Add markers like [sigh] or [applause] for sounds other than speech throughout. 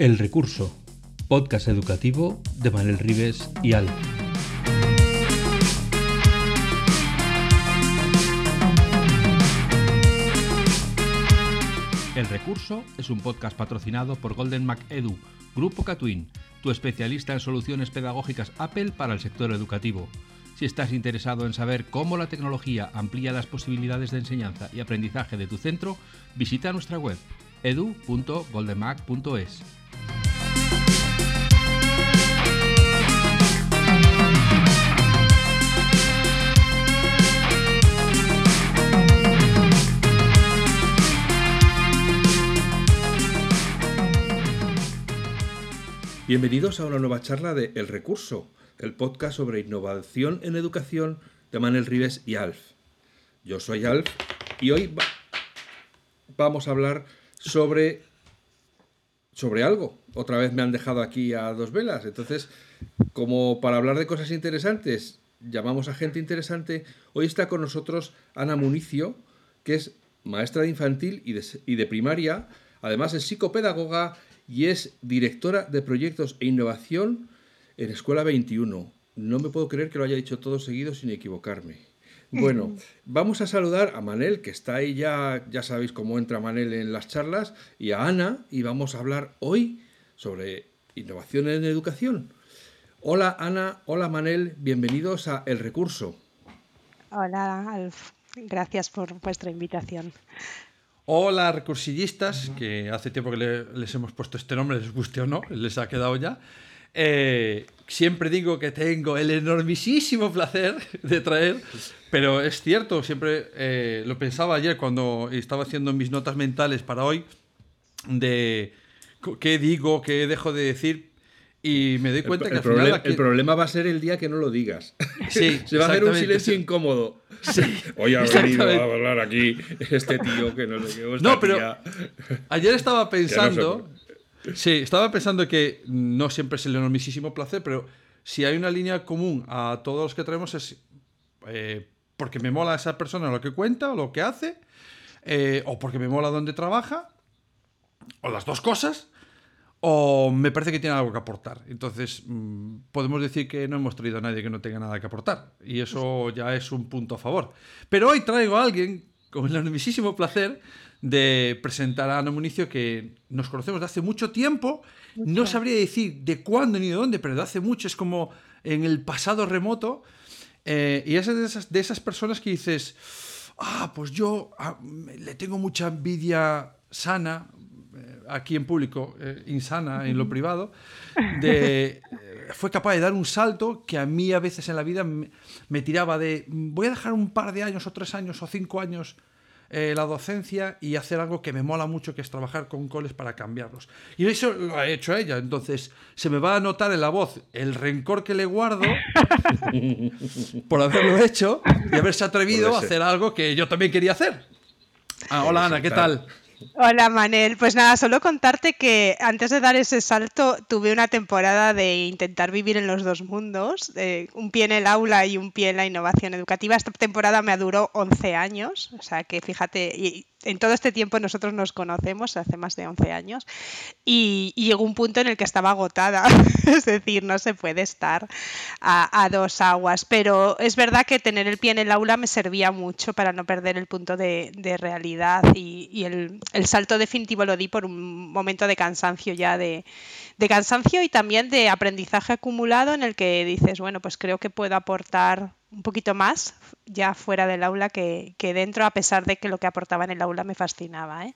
El Recurso, podcast educativo de Manuel Rives y Al. El Recurso es un podcast patrocinado por Golden Mac Edu, Grupo Catwin, tu especialista en soluciones pedagógicas Apple para el sector educativo. Si estás interesado en saber cómo la tecnología amplía las posibilidades de enseñanza y aprendizaje de tu centro, visita nuestra web edu.goldenmac.es. Bienvenidos a una nueva charla de El Recurso, el podcast sobre innovación en educación de Manuel Rives y Alf. Yo soy Alf y hoy vamos a hablar sobre, sobre algo. Otra vez me han dejado aquí a dos velas. Entonces, como para hablar de cosas interesantes, llamamos a gente interesante, hoy está con nosotros Ana Municio, que es maestra de infantil y de, y de primaria, además es psicopedagoga y es directora de proyectos e innovación en Escuela 21. No me puedo creer que lo haya dicho todo seguido sin equivocarme. Bueno, vamos a saludar a Manel, que está ahí ya, ya sabéis cómo entra Manel en las charlas, y a Ana, y vamos a hablar hoy sobre innovación en educación. Hola Ana, hola Manel, bienvenidos a El Recurso. Hola Alf, gracias por vuestra invitación. Hola recursillistas, que hace tiempo que les hemos puesto este nombre, les guste o no, les ha quedado ya. Eh, siempre digo que tengo el enormísimo placer de traer, pero es cierto, siempre eh, lo pensaba ayer cuando estaba haciendo mis notas mentales para hoy, de qué digo, qué dejo de decir, y me doy cuenta que al final. El problema va a ser el día que no lo digas. [laughs] Sí, Se va a hacer un silencio incómodo. Sí, [laughs] Hoy ha venido a hablar aquí este tío que no sé qué. No, pero. Ayer estaba [laughs] pensando. Sí, estaba pensando que no siempre es el enormísimo placer, pero si hay una línea común a todos los que traemos es. Eh, porque me mola esa persona lo que cuenta o lo que hace, eh, o porque me mola donde trabaja, o las dos cosas o me parece que tiene algo que aportar. Entonces, mm, podemos decir que no hemos traído a nadie que no tenga nada que aportar. Y eso ya es un punto a favor. Pero hoy traigo a alguien con el enormísimo placer de presentar a Ana Municio, que nos conocemos de hace mucho tiempo. No sabría decir de cuándo ni de dónde, pero de hace mucho. Es como en el pasado remoto. Eh, y es de esas, de esas personas que dices, ah, pues yo ah, le tengo mucha envidia sana, aquí en público, eh, insana en lo privado, de, eh, fue capaz de dar un salto que a mí a veces en la vida me, tiraba de, voy a dejar un par de años o tres años o cinco años eh, la docencia y hacer algo que me mola mucho, que es trabajar con coles para cambiarlos. Y eso lo ha hecho ella. Entonces, se me va a notar en la voz el rencor que le guardo [laughs] por haberlo hecho y haberse atrevido a hacer algo que yo también quería hacer. Ah, hola Ana, ¿qué tal? Hola Manel, pues nada, solo contarte que antes de dar ese salto tuve una temporada de intentar vivir en los dos mundos, un pie en el aula y un pie en la innovación educativa. Esta temporada me duró 11 años, o sea que fíjate, en todo este tiempo nosotros nos conocemos, hace más de 11 años, y, llegó un punto en el que estaba agotada, [laughs] es decir, no se puede estar a, dos aguas, pero es verdad que tener el pie en el aula me servía mucho para no perder el punto de, realidad y, el, el, salto definitivo lo di por un momento de cansancio ya de, de cansancio y también de aprendizaje acumulado en el que dices, bueno, pues creo que puedo aportar un poquito más ya fuera del aula que, dentro, a pesar de que lo que aportaba en el aula me fascinaba. ¿eh?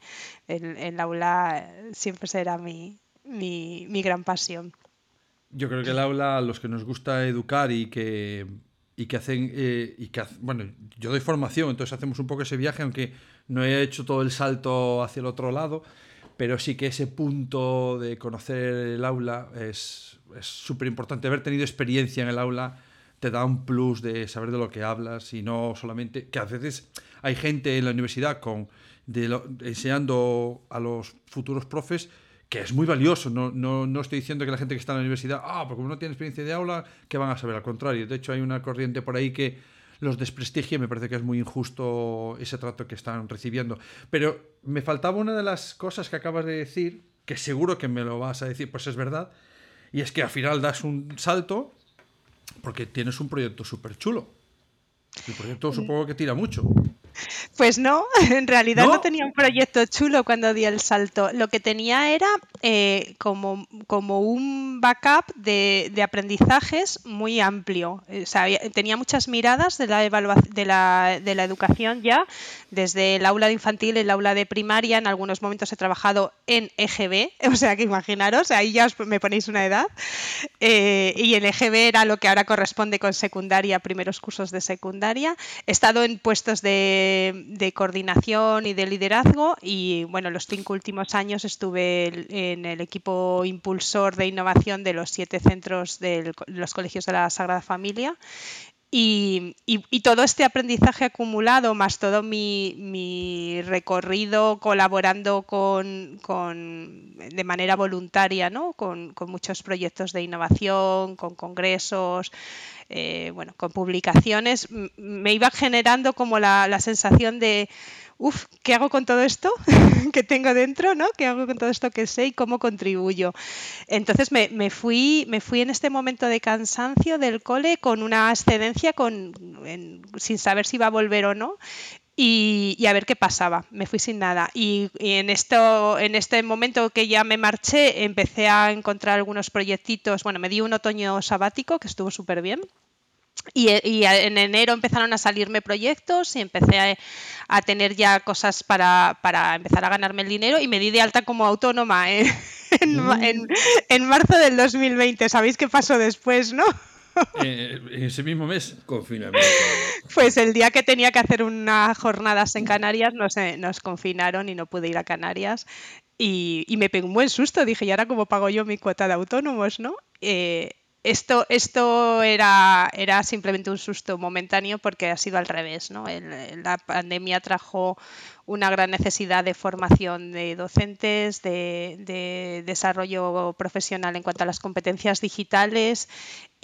El, aula siempre será mi, mi, gran pasión. Yo creo que el aula, a los que nos gusta educar y que, y que hacen, eh, y que, bueno, yo doy formación, entonces hacemos un poco ese viaje, aunque no he hecho todo el salto hacia el otro lado, pero sí que ese punto de conocer el aula es súper importante, haber tenido experiencia en el aula te da un plus de saber de lo que hablas y no solamente que a veces hay gente en la universidad con enseñando a los futuros profes que es muy valioso. No, no, no, estoy diciendo que la gente que está en la universidad, ah, porque no tiene experiencia de aula, que van a saber. Al contrario, de hecho hay una corriente por ahí que los desprestigia y me parece que es muy injusto ese trato que están recibiendo. Pero me faltaba una de las cosas que acabas de decir, que seguro que me lo vas a decir, pues es verdad, y es que al final das un salto porque tienes un proyecto súper chulo. El proyecto supongo que tira mucho. Pues no, [laughs] en realidad ¿No? tenía un proyecto chulo cuando di el salto. Lo que tenía era eh, como, como un backup de, de, aprendizajes muy amplio. O sea, tenía muchas miradas de la, de, la, de la educación ya, desde el aula de infantil, el aula de primaria. En algunos momentos he trabajado en EGB, [laughs] o sea que imaginaros, ahí ya os, me ponéis una edad. Eh, y el EGB era lo que ahora corresponde con secundaria, primeros cursos de secundaria. He estado en puestos de de, coordinación y de liderazgo. Y bueno, los cinco últimos años estuve en el equipo impulsor de innovación de los siete centros de los colegios de la Sagrada Familia y, y, todo este aprendizaje acumulado, más todo mi, recorrido colaborando con, de manera voluntaria ¿no? con, muchos proyectos de innovación, con congresos, eh, bueno, con publicaciones, me iba generando como la sensación de, uff, ¿qué hago con todo esto [laughs] que tengo dentro? ¿no? ¿Qué hago con todo esto que sé y cómo contribuyo? Entonces me, me, fui, me fui en este momento de cansancio del cole con una excedencia con, en, sin saber si iba a volver o no. Y, y, a ver qué pasaba. Me fui sin nada. Y, y, en, esto, en este momento que ya me marché, empecé a encontrar algunos proyectitos. Bueno, me di un otoño sabático que estuvo súper bien. Y, y, en enero empezaron a salirme proyectos y empecé a, a tener ya cosas para, para, empezar a ganarme el dinero y me di de alta como autónoma [laughs] en, en, en, en marzo del 2020. ¿Sabéis qué pasó después, no? [laughs] Eh, en ese mismo mes. Confinamiento. [laughs] Pues el día que tenía que hacer unas jornadas en Canarias nos, nos confinaron y no pude ir a Canarias. Y, y, me pegó un buen susto. Dije, ¿y ahora cómo pago yo mi cuota de autónomos? ¿no? Eh, esto, esto era, era, simplemente un susto momentáneo porque ha sido al revés. ¿no? El, la pandemia trajo una gran necesidad de formación de docentes, de, de, desarrollo profesional en cuanto a las competencias digitales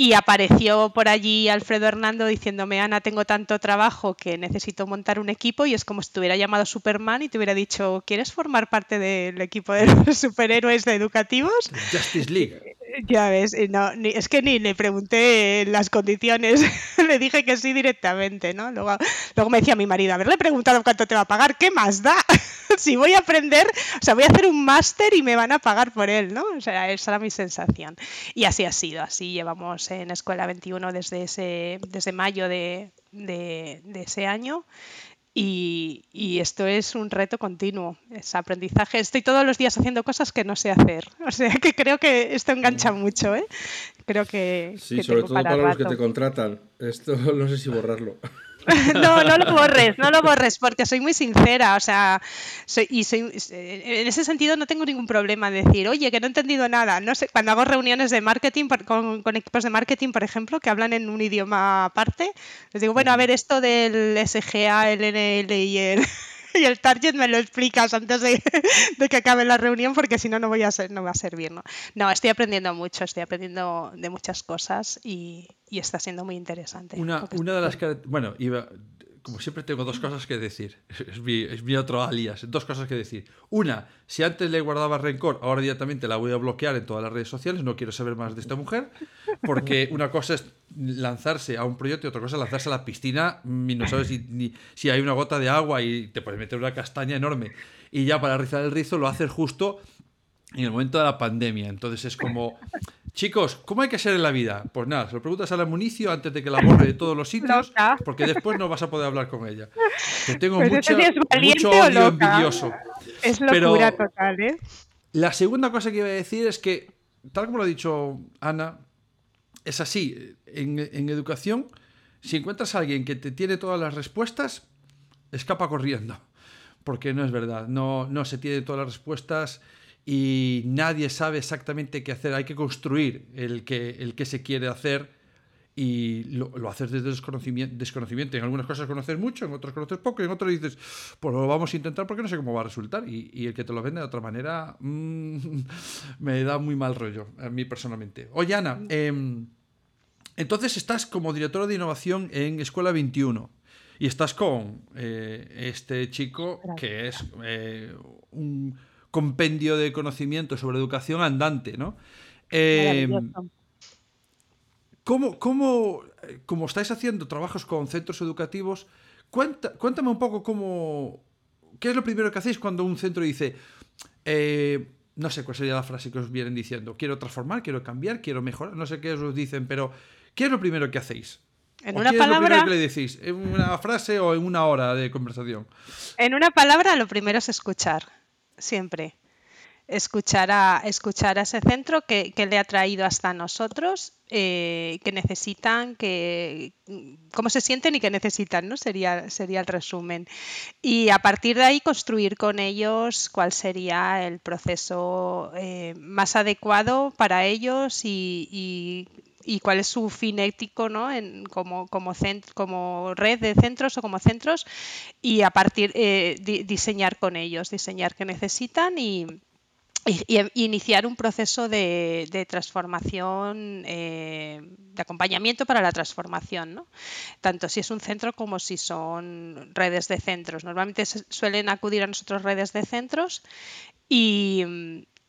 y apareció por allí Alfredo Hernando diciéndome, Ana, tengo tanto trabajo que necesito montar un equipo y es como si te hubiera llamado Superman y te hubiera dicho, ¿quieres formar parte del equipo de los [laughs] superhéroes educativos? Justice League. Ya ves, no, ni, es que ni le pregunté las condiciones, [laughs] le dije que sí directamente, ¿no? Luego, luego me decía mi marido, haberle preguntado cuánto te va a pagar, ¿qué más da? [laughs] si voy a aprender, o sea, voy a hacer un máster y me van a pagar por él, ¿no? O sea, esa era mi sensación. Y así ha sido, así llevamos en Escuela 21 desde, ese, desde mayo de, de, de ese año. Y, y, esto es un reto continuo, es aprendizaje. Estoy todos los días haciendo cosas que no sé hacer. [laughs] O sea que creo que esto engancha mucho, ¿eh? Creo que. Sí, que sobre todo para, para los que te contratan. Esto [laughs] no sé si borrarlo. [laughs] [laughs] No, no lo borres, no lo borres, porque soy muy sincera, o sea, soy, y soy, en ese sentido no tengo ningún problema en decir, oye, que no he entendido nada. No sé, cuando hago reuniones de marketing con, con, equipos de marketing, por ejemplo, que hablan en un idioma aparte, les digo, bueno, a ver, esto del SGA, el NL y el, [laughs] y el target me lo explicas antes de, [laughs] de, que acabe la reunión porque si no no voy a ser, no va a servir ¿no? no estoy aprendiendo mucho estoy aprendiendo de muchas cosas y, y está siendo muy interesante una, una de las bueno iba como siempre tengo dos cosas que decir. Es mi, otro alias. Dos cosas que decir. Una, si antes le guardaba rencor, ahora directamente la voy a bloquear en todas las redes sociales. No quiero saber más de esta mujer. Porque una cosa es lanzarse a un proyecto y otra cosa es lanzarse a la piscina y no sabes si, si hay una gota de agua y te puedes meter una castaña enorme. Y ya para rizar el rizo lo haces justo en el momento de la pandemia. Entonces es como, chicos, ¿cómo hay que ser en la vida? Pues nada, se lo preguntas a la municio antes de que la borre de todos los sitios, porque después no vas a poder hablar con ella. Que tengo pues mucha, mucho odio envidioso. Es locura Pero total, ¿eh? La segunda cosa que iba a decir es que, tal como lo ha dicho Ana, es así. En, en educación, si encuentras a alguien que te tiene todas las respuestas, escapa corriendo. Porque no es verdad, no, no se tiene todas las respuestas y nadie sabe exactamente qué hacer. Hay que construir el que, el que se quiere hacer y lo, lo haces desde desconocimiento, desconocimiento. En algunas cosas conoces mucho, en otras conoces poco, y en otras dices, pues lo vamos a intentar porque no sé cómo va a resultar. Y, y el que te lo vende de otra manera mmm, [laughs] me da muy mal rollo, a mí personalmente. Oye, Ana, eh, entonces estás como directora de innovación en Escuela 21 y estás con eh, este chico que es eh, un compendio de conocimiento sobre educación andante, ¿no? Eh, ¿cómo, cómo, como estáis haciendo trabajos con centros educativos, cuéntame un poco cómo, ¿qué es lo primero que hacéis cuando un centro dice, eh, no sé cuál sería la frase que os vienen diciendo, quiero transformar, quiero cambiar, quiero mejorar, no sé qué os dicen, pero ¿qué es lo primero que hacéis? En una palabra. que le decís? ¿En una frase o en una hora de conversación? En una palabra, lo primero es escuchar, siempre. Escuchar a, escuchar a ese centro que, le ha traído hasta nosotros, eh, que necesitan, que cómo se sienten y qué necesitan, ¿no? Sería, sería el resumen. Y a partir de ahí construir con ellos cuál sería el proceso eh, más adecuado para ellos y cuál es su fin ético ¿no? en, como, como, como red de centros o como centros y a partir eh, diseñar con ellos, diseñar qué necesitan y, iniciar un proceso de, transformación, eh, de acompañamiento para la transformación, ¿no? tanto si es un centro como si son redes de centros. Normalmente suelen acudir a nosotros redes de centros y,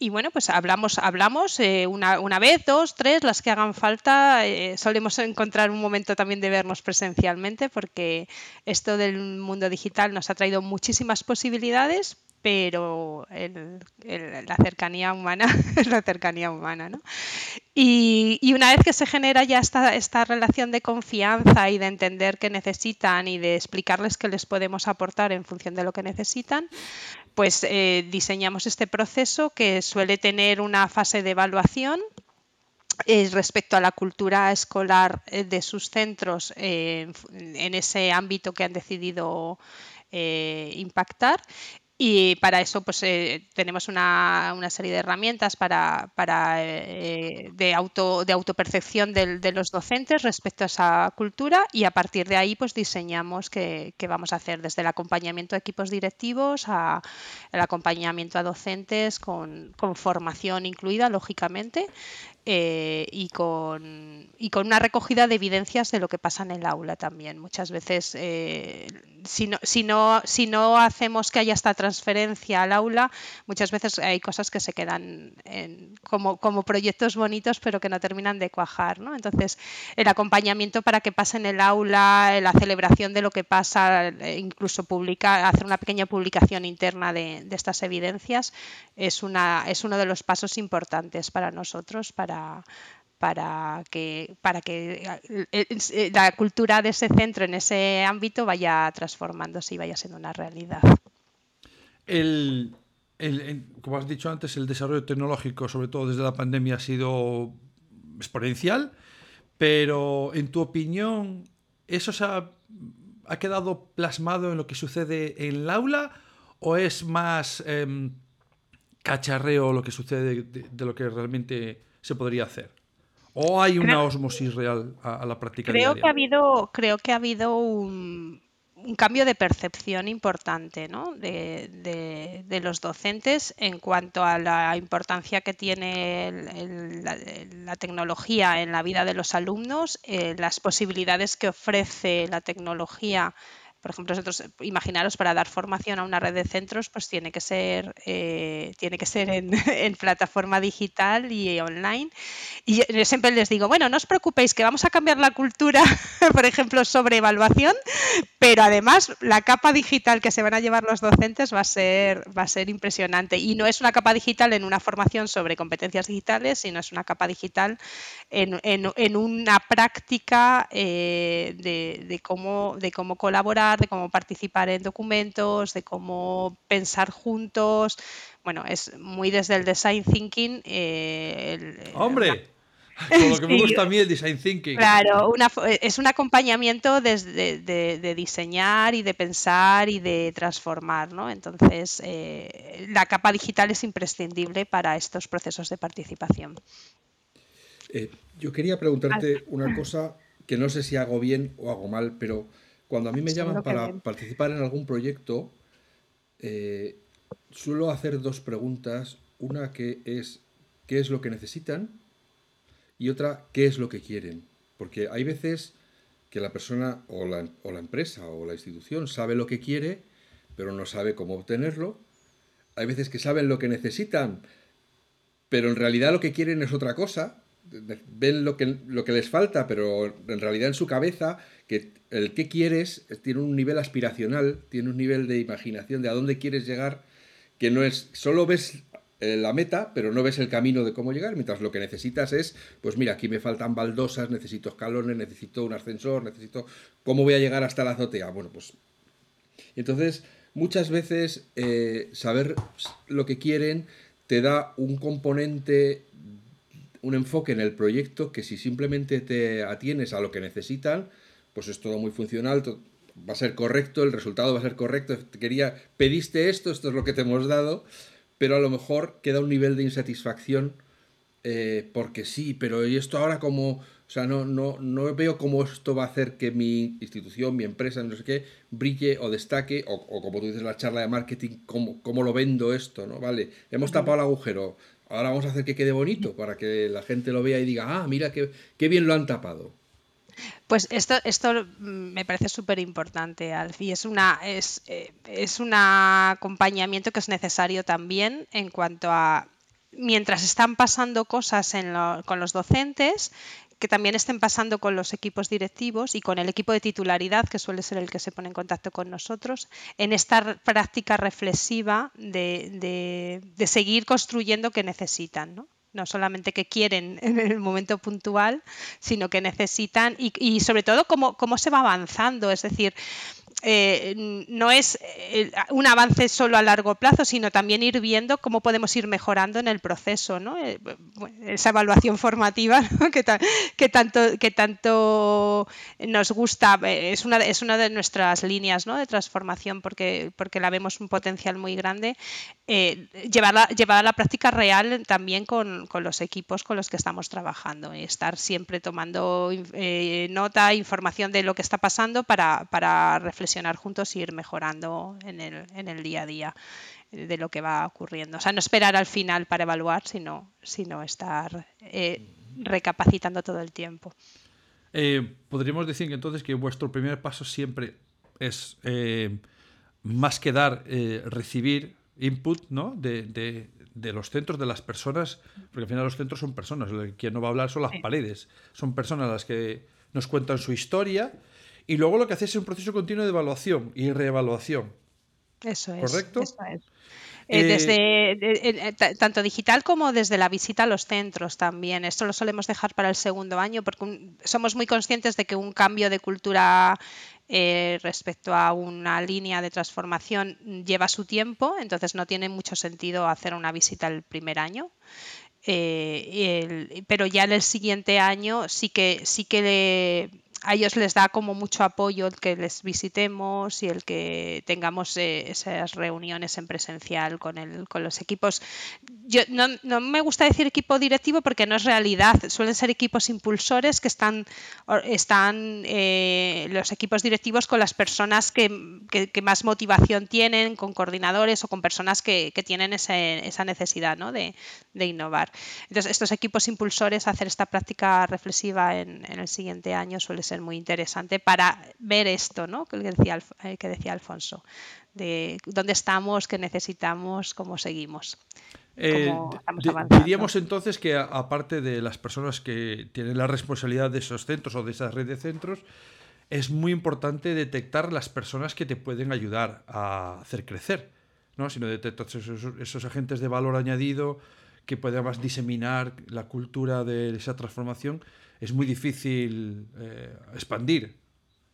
y bueno, pues hablamos, hablamos eh, una, una, vez, dos, tres, las que hagan falta. Eh, solemos encontrar un momento también de vernos presencialmente porque esto del mundo digital nos ha traído muchísimas posibilidades, pero la cercanía humana es [laughs] la cercanía humana. ¿no? Y, una vez que se genera ya esta, esta relación de confianza y de entender qué necesitan y de explicarles qué les podemos aportar en función de lo que necesitan, pues eh, diseñamos este proceso que suele tener una fase de evaluación eh, respecto a la cultura escolar eh, de sus centros en ese ámbito que han decidido impactar y para eso pues eh, tenemos una, serie de herramientas para, eh, de, auto, de autopercepción de, los docentes respecto a esa cultura y a partir de ahí pues diseñamos qué, vamos a hacer desde el acompañamiento a equipos directivos a el acompañamiento a docentes con, con formación incluida lógicamente eh, y, con, y, con, una recogida de evidencias de lo que pasa en el aula también. Muchas veces, eh, si, no, si, no, si no hacemos que haya esta transferencia al aula, muchas veces hay cosas que se quedan como, como, proyectos bonitos pero que no terminan de cuajar. ¿no? Entonces, el acompañamiento para que pase en el aula, la celebración de lo que pasa, eh, incluso publicar, hacer una pequeña publicación interna de, de estas evidencias, es, una, es uno de los pasos importantes para nosotros. Para para, que, para que eh, eh, la cultura de ese centro en ese ámbito vaya transformándose y vaya siendo una realidad. El, como has dicho antes, el desarrollo tecnológico, sobre todo desde la pandemia, ha sido exponencial, pero en tu opinión, ¿eso se ha, quedado plasmado en lo que sucede en el aula o es más em, cacharreo lo que sucede de lo que realmente se podría hacer? ¿O hay una osmosis real a, la práctica creo Que ha habido, creo que ha habido un, cambio de percepción importante ¿no? de, los docentes en cuanto a la importancia que tiene la, tecnología en la vida de los alumnos, eh, las posibilidades que ofrece la tecnología por ejemplo, nosotros, imaginaros, para dar formación a una red de centros, pues tiene que ser, eh, tiene que ser en, [laughs] plataforma digital y online. Y siempre les digo, bueno, no os preocupéis que vamos a cambiar la cultura, [laughs] por ejemplo, sobre evaluación, pero además la capa digital que se van a llevar los docentes va a ser, va a ser impresionante. Y no es una capa digital en una formación sobre competencias digitales, sino es una capa digital en, una práctica eh, de, cómo, de cómo colaborar de cómo participar en documentos, de cómo pensar juntos. Bueno, es muy desde el design thinking. Eh, ¡Hombre! [laughs] lo que me [laughs] gusta a mí el design thinking. Claro, es un acompañamiento desde de, diseñar y de pensar y de transformar, ¿no? Entonces, eh, la capa digital es imprescindible para estos procesos de participación. Eh, yo quería preguntarte una cosa que no sé si hago bien o hago mal, pero cuando a mí me llaman para participar en algún proyecto, eh, suelo hacer dos preguntas. Una que es qué es lo que necesitan y otra qué es lo que quieren. Porque hay veces que la persona o la, o la empresa o la institución sabe lo que quiere, pero no sabe cómo obtenerlo. hay veces que saben lo que necesitan, pero en realidad lo que quieren es otra cosa. Ven lo que, lo que les falta, pero en realidad en su cabeza, que el que quieres tiene un nivel aspiracional, tiene un nivel de imaginación de a dónde quieres llegar, que no es, solo ves eh, la meta, pero no ves el camino de cómo llegar, mientras lo que necesitas es, pues mira, aquí me faltan baldosas, necesito escalones, necesito un ascensor, necesito... ¿Cómo voy a llegar hasta la azotea? Bueno, pues... Entonces, muchas veces eh, saber lo que quieren te da un componente, un enfoque en el proyecto que si simplemente te atienes a lo que necesitan, pues es todo muy funcional, va a ser correcto, el resultado va a ser correcto, quería, pediste esto, esto es lo que te hemos dado, pero a lo mejor queda un nivel de insatisfacción eh, porque sí, pero ¿y esto ahora como, o sea, no, no, no veo cómo esto va a hacer que mi institución, mi empresa, no sé qué, brille o destaque, o, como tú dices la charla de marketing, cómo, cómo lo vendo esto, ¿no? Vale, hemos tapado el agujero, ahora vamos a hacer que quede bonito para que la gente lo vea y diga, ah, mira qué, bien lo han tapado. Pues esto, esto me parece súper importante, Alfie. Es, una, es, eh, es un acompañamiento que es necesario también en cuanto a mientras están pasando cosas con los docentes, que también estén pasando con los equipos directivos y con el equipo de titularidad, que suele ser el que se pone en contacto con nosotros, en esta práctica reflexiva de, de seguir construyendo que necesitan. ¿no? no solamente que quieren [laughs] en el momento puntual, sino que necesitan y, y sobre todo cómo, cómo se va avanzando. Es decir, eh, no es eh, un avance solo a largo plazo, sino también ir viendo cómo podemos ir mejorando en el proceso, ¿no? Eh, esa evaluación formativa [laughs] que, que, tanto, que tanto nos gusta, es una, es una de nuestras líneas ¿no? de transformación porque, porque la vemos un potencial muy grande, llevarla, llevar a la práctica real también con, con, los equipos con los que estamos trabajando y estar siempre tomando nota, información de lo que está pasando para, para reflexionar juntos y ir mejorando en el, en el día a día de lo que va ocurriendo. O sea, no esperar al final para evaluar, sino, sino estar eh, recapacitando todo el tiempo. Eh, podríamos decir que entonces que vuestro primer paso siempre es eh, más que dar, recibir input ¿no? de, de, de, los centros, de las personas, porque al final los centros son personas, quien no va a hablar son las paredes, son personas las que nos cuentan su historia y luego lo que hace es un proceso continuo de evaluación y reevaluación. Eso es. ¿Correcto? Eso es. Eh, desde eh, tanto digital como desde la visita a los centros también. Esto lo solemos dejar para el segundo año porque somos muy conscientes de que un cambio de cultura eh, respecto a una línea de transformación lleva su tiempo, entonces no tiene mucho sentido hacer una visita el primer año. pero ya en el siguiente año sí que sí que le, a ellos les da como mucho apoyo el que les visitemos y el que tengamos eh, esas reuniones en presencial con, el, con los equipos. Yo, no, no, me gusta decir equipo directivo porque no es realidad, suelen ser equipos impulsores que están, están eh, los equipos directivos con las personas que, que, más motivación tienen, con coordinadores o con personas que, que tienen ese, esa necesidad ¿no? de, de, innovar. Entonces, estos equipos impulsores, hacer esta práctica reflexiva en, en el siguiente año suele ser ser muy interesante para ver esto, ¿no? Que decía, que decía Alfonso, de dónde estamos, qué necesitamos, cómo seguimos. Eh, diríamos entonces que aparte de las personas que tienen la responsabilidad de esos centros o de esa red de centros, es muy importante detectar las personas que te pueden ayudar a hacer crecer, ¿no? sino detectar esos, esos agentes de valor añadido que puedan más diseminar la cultura de esa transformación es muy difícil eh, expandir.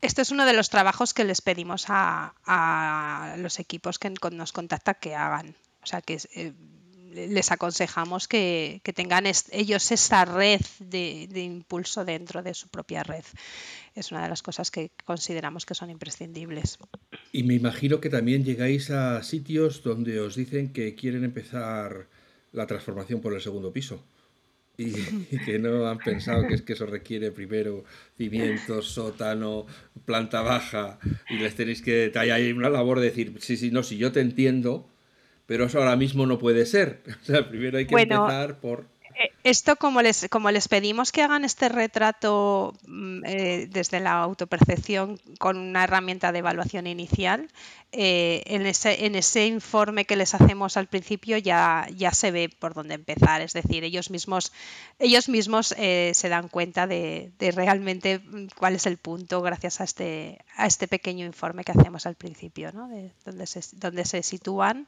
Esto es uno de los trabajos que les pedimos a, los equipos que nos contactan que hagan. O sea, que eh, les aconsejamos que, tengan ellos esa red de, impulso dentro de su propia red. Es una de las cosas que consideramos que son imprescindibles. Y me imagino que también llegáis a sitios donde os dicen que quieren empezar la transformación por el segundo piso [laughs] y, que no han pensado que es que eso requiere primero cimientos, sótano, planta baja y les tenéis que hay una labor de decir, sí, sí, no, sí, yo te entiendo, pero eso ahora mismo no puede ser. [laughs] O sea, primero hay que empezar por... Eh, esto como les, como les pedimos que hagan este retrato mm, eh, desde la autopercepción con una herramienta de evaluación inicial, eh, en, ese, en ese informe que les hacemos al principio ya, ya se ve por dónde empezar. Es decir, ellos mismos, ellos mismos se dan cuenta de, realmente mm, cuál es el punto gracias a este, a este pequeño informe que hacemos al principio, ¿no? de dónde se, dónde se sitúan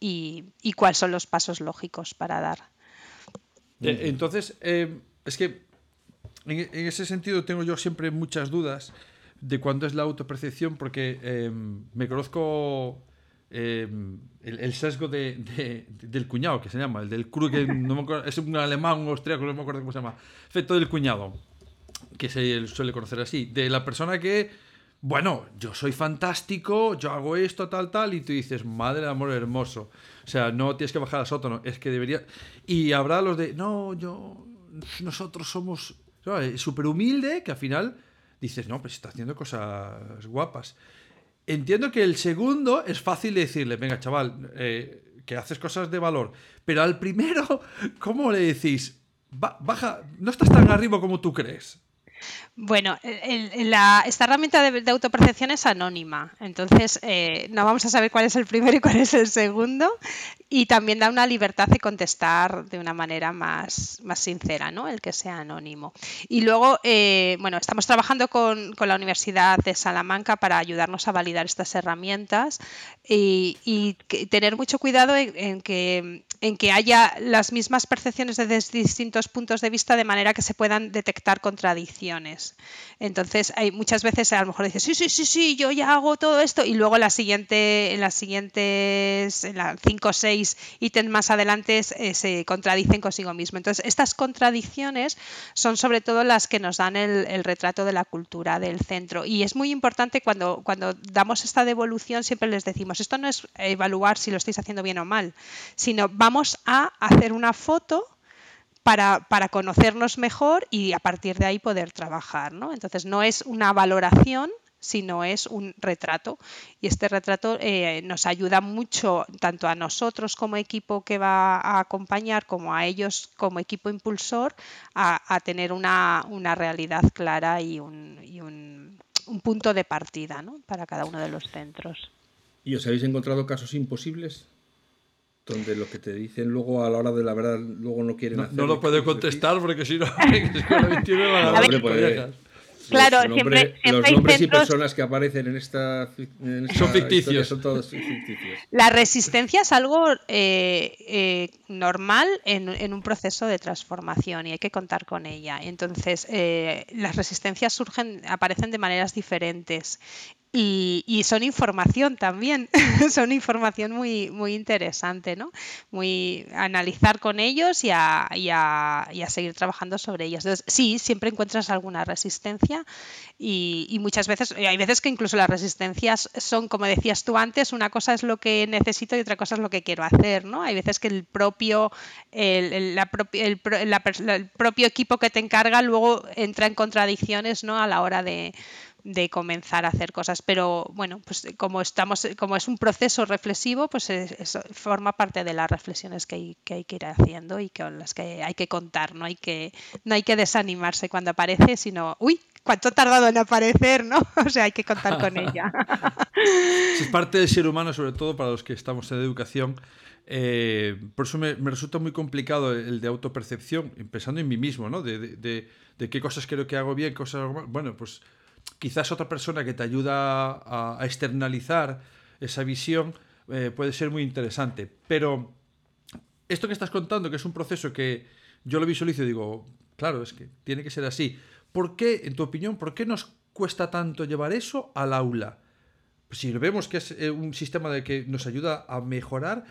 y, y cuáles son los pasos lógicos para dar. Eh, entonces, eh, es que en, ese sentido tengo yo siempre muchas dudas de cuándo es la autopercepción, porque em, me conozco em, el, sesgo de, del cuñado, que se llama, el del Krug, [laughs] no es un alemán, un austríaco, no me acuerdo cómo se llama, efecto del cuñado, que se suele conocer así, de la persona que, bueno, yo soy fantástico, yo hago esto, tal, tal, y tú dices, madre de amor hermoso. O sea, no tienes que bajar al sótano, es que debería... Y habrá los de, no, yo, nosotros somos súper humilde, que al final dices, no, pues está haciendo cosas guapas. Entiendo que el segundo es fácil decirle, venga, chaval, eh, que haces cosas de valor, pero al primero, [laughs] ¿cómo le decís? baja, no estás tan arriba como tú crees. Bueno, esta herramienta de, autopercepción es anónima, entonces eh, no vamos a saber cuál es el primero y cuál es el segundo, y también da una libertad de contestar de una manera más, más sincera, ¿no? El que sea anónimo. Y luego, eh, bueno, estamos trabajando con, la Universidad de Salamanca para ayudarnos a validar estas herramientas y, tener mucho cuidado en, que, en que haya las mismas percepciones desde distintos puntos de vista de manera que se puedan detectar contradicciones. Entonces, hay muchas veces a lo mejor dices, sí, sí, sí, sí, yo ya hago todo esto y luego la siguiente, en las siguientes, en las 5 o 6 ítems más adelante eh, se contradicen consigo mismo. Entonces, estas contradicciones son sobre todo las que nos dan el, retrato de la cultura del centro. Y es muy importante cuando, cuando damos esta devolución, siempre les decimos, esto no es evaluar si lo estáis haciendo bien o mal, sino vamos a hacer una foto para, para, conocernos mejor y a partir de ahí poder trabajar. ¿no? Entonces no es una valoración, sino es un retrato. Y este retrato eh, nos ayuda mucho, tanto a nosotros como equipo que va a acompañar, como a ellos como equipo impulsor, a, tener una, realidad clara y un, y un, un punto de partida ¿no? para cada uno de los centros. ¿Y os habéis encontrado casos imposibles? donde lo que te dicen luego a la hora de la verdad luego no quieren no, hacer no lo puede contestar porque si no [laughs] [laughs] Claro, los siempre, los nombres y personas que aparecen en esta, son ficticios. son todos ficticios. La resistencia es algo eh, eh, normal en, un proceso de transformación y hay que contar con ella. Entonces, eh, las resistencias surgen, aparecen de maneras diferentes y, son información también, [laughs] son información muy, muy interesante, ¿no? Muy analizar con ellos y a, y, a, y a, seguir trabajando sobre ellos. Entonces, sí, siempre encuentras alguna resistencia y, y, muchas veces, hay veces que incluso las resistencias son, como decías tú antes, una cosa es lo que necesito y otra cosa es lo que quiero hacer, ¿no? Hay veces que el propio, el, la el, el propio equipo que te encarga luego entra en contradicciones, ¿no? A la hora de de comenzar a hacer cosas. Pero bueno, pues como estamos, como es un proceso reflexivo, pues eso forma parte de las reflexiones que hay, que hay que ir haciendo y con las que hay que contar. No hay que, no hay que desanimarse cuando aparece, sino uy, cuánto ha tardado en aparecer, ¿no? [laughs] O sea, hay que contar con ella. [laughs] es parte del ser humano, sobre todo para los que estamos en educación. Eh, por eso me, resulta muy complicado el de autopercepción, pensando en mí mismo, ¿no? De, de, de, qué cosas creo que hago bien, cosas hago mal. Bueno, pues quizás otra persona que te ayuda a, externalizar esa visión eh, puede ser muy interesante. Pero esto que estás contando, que es un proceso que yo lo visualizo y digo, claro, es que tiene que ser así. ¿Por qué, en tu opinión, por qué nos cuesta tanto llevar eso al aula? Pues si vemos que es eh, un sistema de que nos ayuda a mejorar,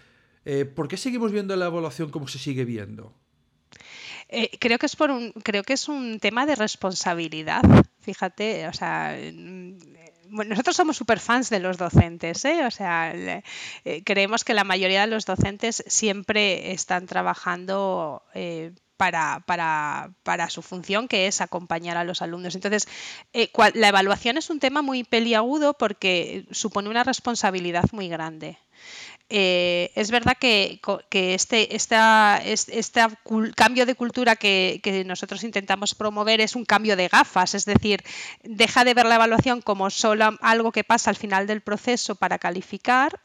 eh, ¿por qué seguimos viendo la evaluación como se sigue viendo? Creo que es por un, creo que es un tema de responsabilidad fíjate, o sea, mm, nosotros somos súper fans de los docentes, ¿eh? o sea, eh, creemos que la mayoría de los docentes siempre están trabajando eh, para, para, para, su función, que es acompañar a los alumnos. Entonces, la evaluación es un tema muy peliagudo porque supone una responsabilidad muy grande. Eh, es verdad que, este, cambio de cultura que, nosotros intentamos promover es un cambio de gafas, es decir, deja de ver la evaluación como solo algo que pasa al final del proceso para calificar.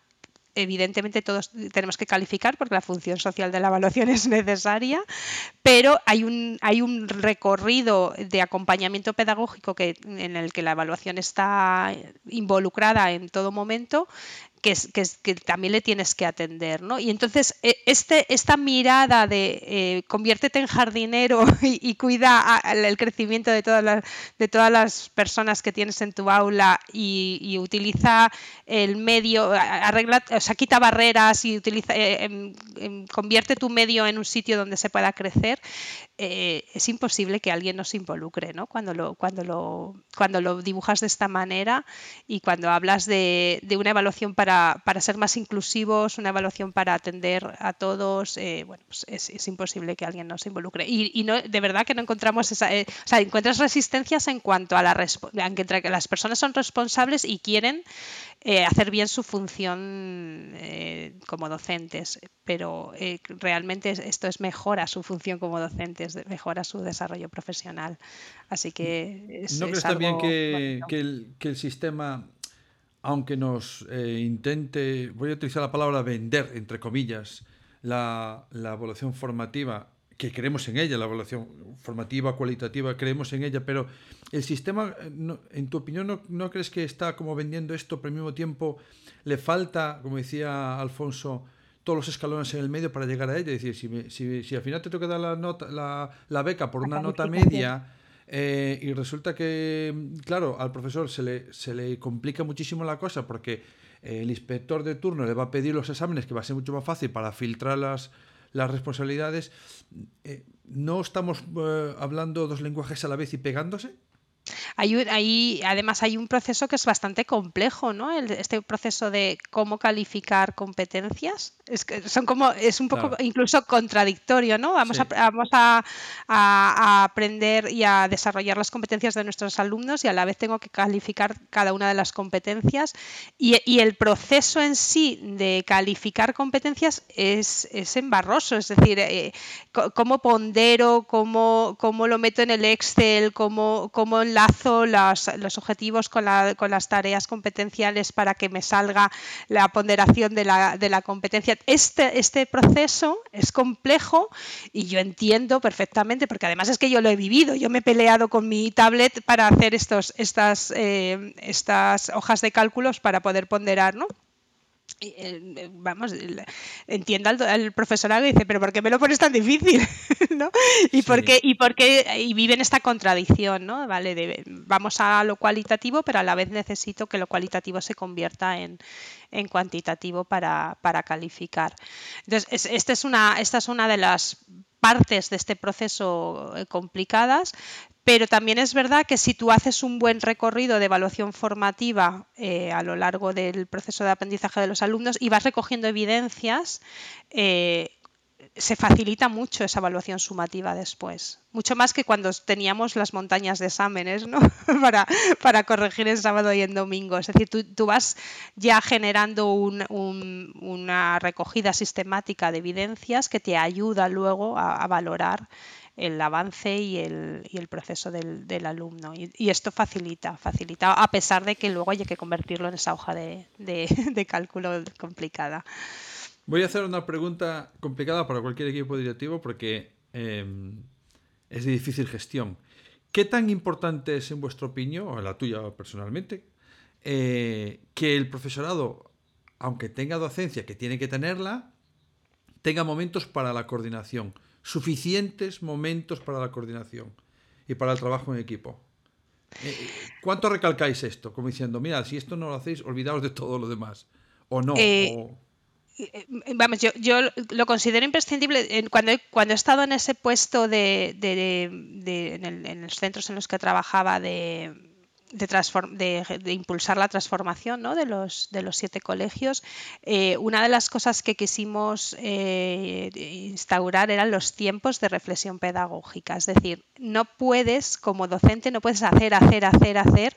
Evidentemente todos tenemos que calificar porque la función social de la evaluación [laughs] es necesaria, pero hay un, hay un recorrido de acompañamiento pedagógico en el que la evaluación está involucrada en todo momento que, también le tienes que atender. ¿no? Y entonces e, este, esta mirada de eh, conviértete en jardinero [laughs] y, cuida el crecimiento de todas, las, de todas las personas que tienes en tu aula y, utiliza el medio, arregla, o sea, quita barreras y utiliza, eh, em, em, convierte tu medio en un sitio donde se pueda crecer, eh, es imposible que alguien nos involucre, ¿no? Cuando lo, cuando lo, cuando lo dibujas de esta manera y cuando hablas de, una evaluación para, ser más inclusivos, una evaluación para atender a todos, eh, bueno, pues es, imposible que alguien nos involucre. Y, no, de verdad que no encontramos esa, eh, o sea, encuentras resistencias en cuanto a la que las personas son responsables y quieren hacer bien su función como docentes, pero realmente esto es mejora su función como mejora su desarrollo profesional. Así que ¿No crees también que, el, sistema, aunque nos eh, intente, voy a utilizar la palabra vender, entre comillas, la, evaluación formativa, que creemos en ella, la evaluación formativa, cualitativa, creemos en ella, pero el sistema, eh, en tu opinión, ¿no, crees que está como vendiendo esto, pero al mismo tiempo le falta, como decía Alfonso, todos los escalones en el medio para llegar a ella. Es decir, si, si, al final te toca dar la, nota, la, beca por una nota media eh, y resulta que, claro, al profesor se le, se le complica muchísimo la cosa porque el inspector de turno le va a pedir los exámenes, que va a ser mucho más fácil para filtrar las, las responsabilidades, eh, ¿no estamos eh, hablando dos lenguajes a la vez y pegándose? Hay, además hay un proceso que es bastante complejo, ¿no? este proceso de cómo calificar competencias. Es que son como, es un poco incluso contradictorio, ¿no? Vamos, a, vamos a, aprender y a desarrollar las competencias de nuestros alumnos y a la vez tengo que calificar cada una de las competencias. Y, el proceso en sí de calificar competencias es, es embarroso, es decir, eh, cómo pondero, cómo, cómo lo meto en el Excel, cómo, cómo enlazo los objetivos con, las tareas competenciales para que me salga la ponderación de la, competencia. Este, este proceso es complejo y yo entiendo perfectamente, porque además es que yo lo he vivido, yo me he peleado con mi tablet para hacer estos, estas, eh, estas hojas de cálculos para poder ponderar, ¿no? Eh, vamos, entiendo al, profesorado y dice, pero ¿por qué me lo pones tan difícil? [laughs] ¿no? ¿Y, por qué, y, y viven esta contradicción, ¿no? Vale, vamos a lo cualitativo, pero a la vez necesito que lo cualitativo se convierta en, cuantitativo para, calificar. Entonces, esta, es una, esta es una de las partes de este proceso eh, complicadas, pero también es verdad que si tú haces un buen recorrido de evaluación formativa eh, a lo largo del proceso de aprendizaje de los alumnos y vas recogiendo evidencias, eh, se facilita mucho esa evaluación sumativa después. Mucho más que cuando teníamos las montañas de exámenes ¿no? [laughs] para, para, corregir en sábado y en domingo. Es decir, tú, vas ya generando una recogida sistemática de evidencias que te ayuda luego a valorar el avance y el, y el proceso del, del alumno. Y, esto facilita, facilita, a pesar de que luego hay que convertirlo en esa hoja de, de, [laughs] cálculo complicada. Voy a hacer una pregunta complicada para cualquier equipo directivo porque em, es de difícil gestión. ¿Qué tan importante es, en vuestra opinión, o en la tuya personalmente, eh, que el profesorado, aunque tenga docencia, que tiene que tenerla, tenga momentos para la coordinación? suficientes momentos para la coordinación y para el trabajo en equipo. Eh, ¿Cuánto recalcáis esto? Como diciendo, mira, si esto no lo hacéis, olvidaos de todo lo demás. ¿O no? Eh, eh, vamos, yo, yo, lo considero imprescindible. Cuando he, cuando he estado en ese puesto de, en, los centros en los que trabajaba de, de, impulsar la transformación de, los, de los siete colegios, eh, una de las cosas que quisimos eh, instaurar eran los tiempos de reflexión pedagógica. Es decir, no puedes, como docente, no puedes hacer, hacer, hacer, hacer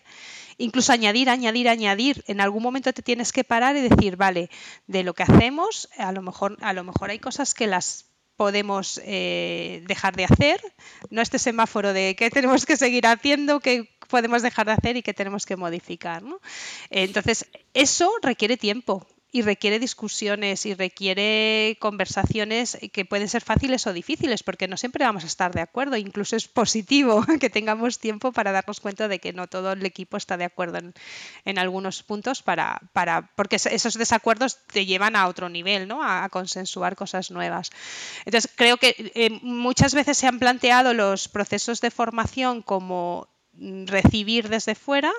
incluso añadir, añadir, añadir. En algún momento te tienes que parar y decir, vale, de lo que hacemos, a lo mejor, a lo mejor hay cosas que las podemos eh, dejar de hacer, no este semáforo de qué tenemos que seguir haciendo, qué podemos dejar de hacer y qué tenemos que modificar. Entonces, eso requiere tiempo y requiere discusiones y requiere conversaciones que pueden ser fáciles o difíciles, porque no siempre vamos a estar de acuerdo. Incluso es positivo [laughs] que tengamos tiempo para darnos cuenta de que no todo el equipo está de acuerdo en, algunos puntos, para, para, porque esos desacuerdos te llevan a otro nivel, ¿no? a, consensuar cosas nuevas. Entonces, creo que eh, muchas veces se han planteado los procesos de formación como recibir desde fuera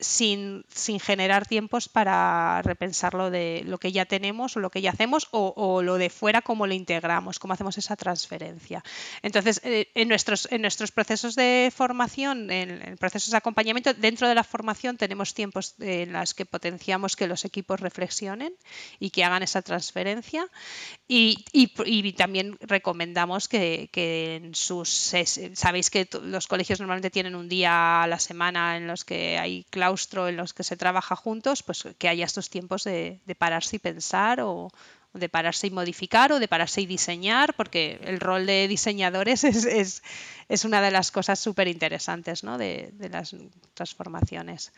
sin, sin, generar tiempos para repensar lo de lo que ya tenemos o lo que ya hacemos o, lo de fuera, cómo lo integramos, cómo hacemos esa transferencia. Entonces, eh, en, nuestros, en nuestros procesos de formación, en, procesos de acompañamiento, dentro de la formación tenemos tiempos en los que potenciamos que los equipos reflexionen y que hagan esa transferencia y, y, también recomendamos que, que, en sus... Sabéis que los colegios normalmente tienen un día a la semana en los que hay clases en los que se trabaja juntos, pues que haya estos tiempos de, pararse y pensar o, de pararse y modificar o de pararse y diseñar, porque el rol de diseñadores [laughs] es, es, una de las cosas súper interesantes ¿no? de, las transformaciones.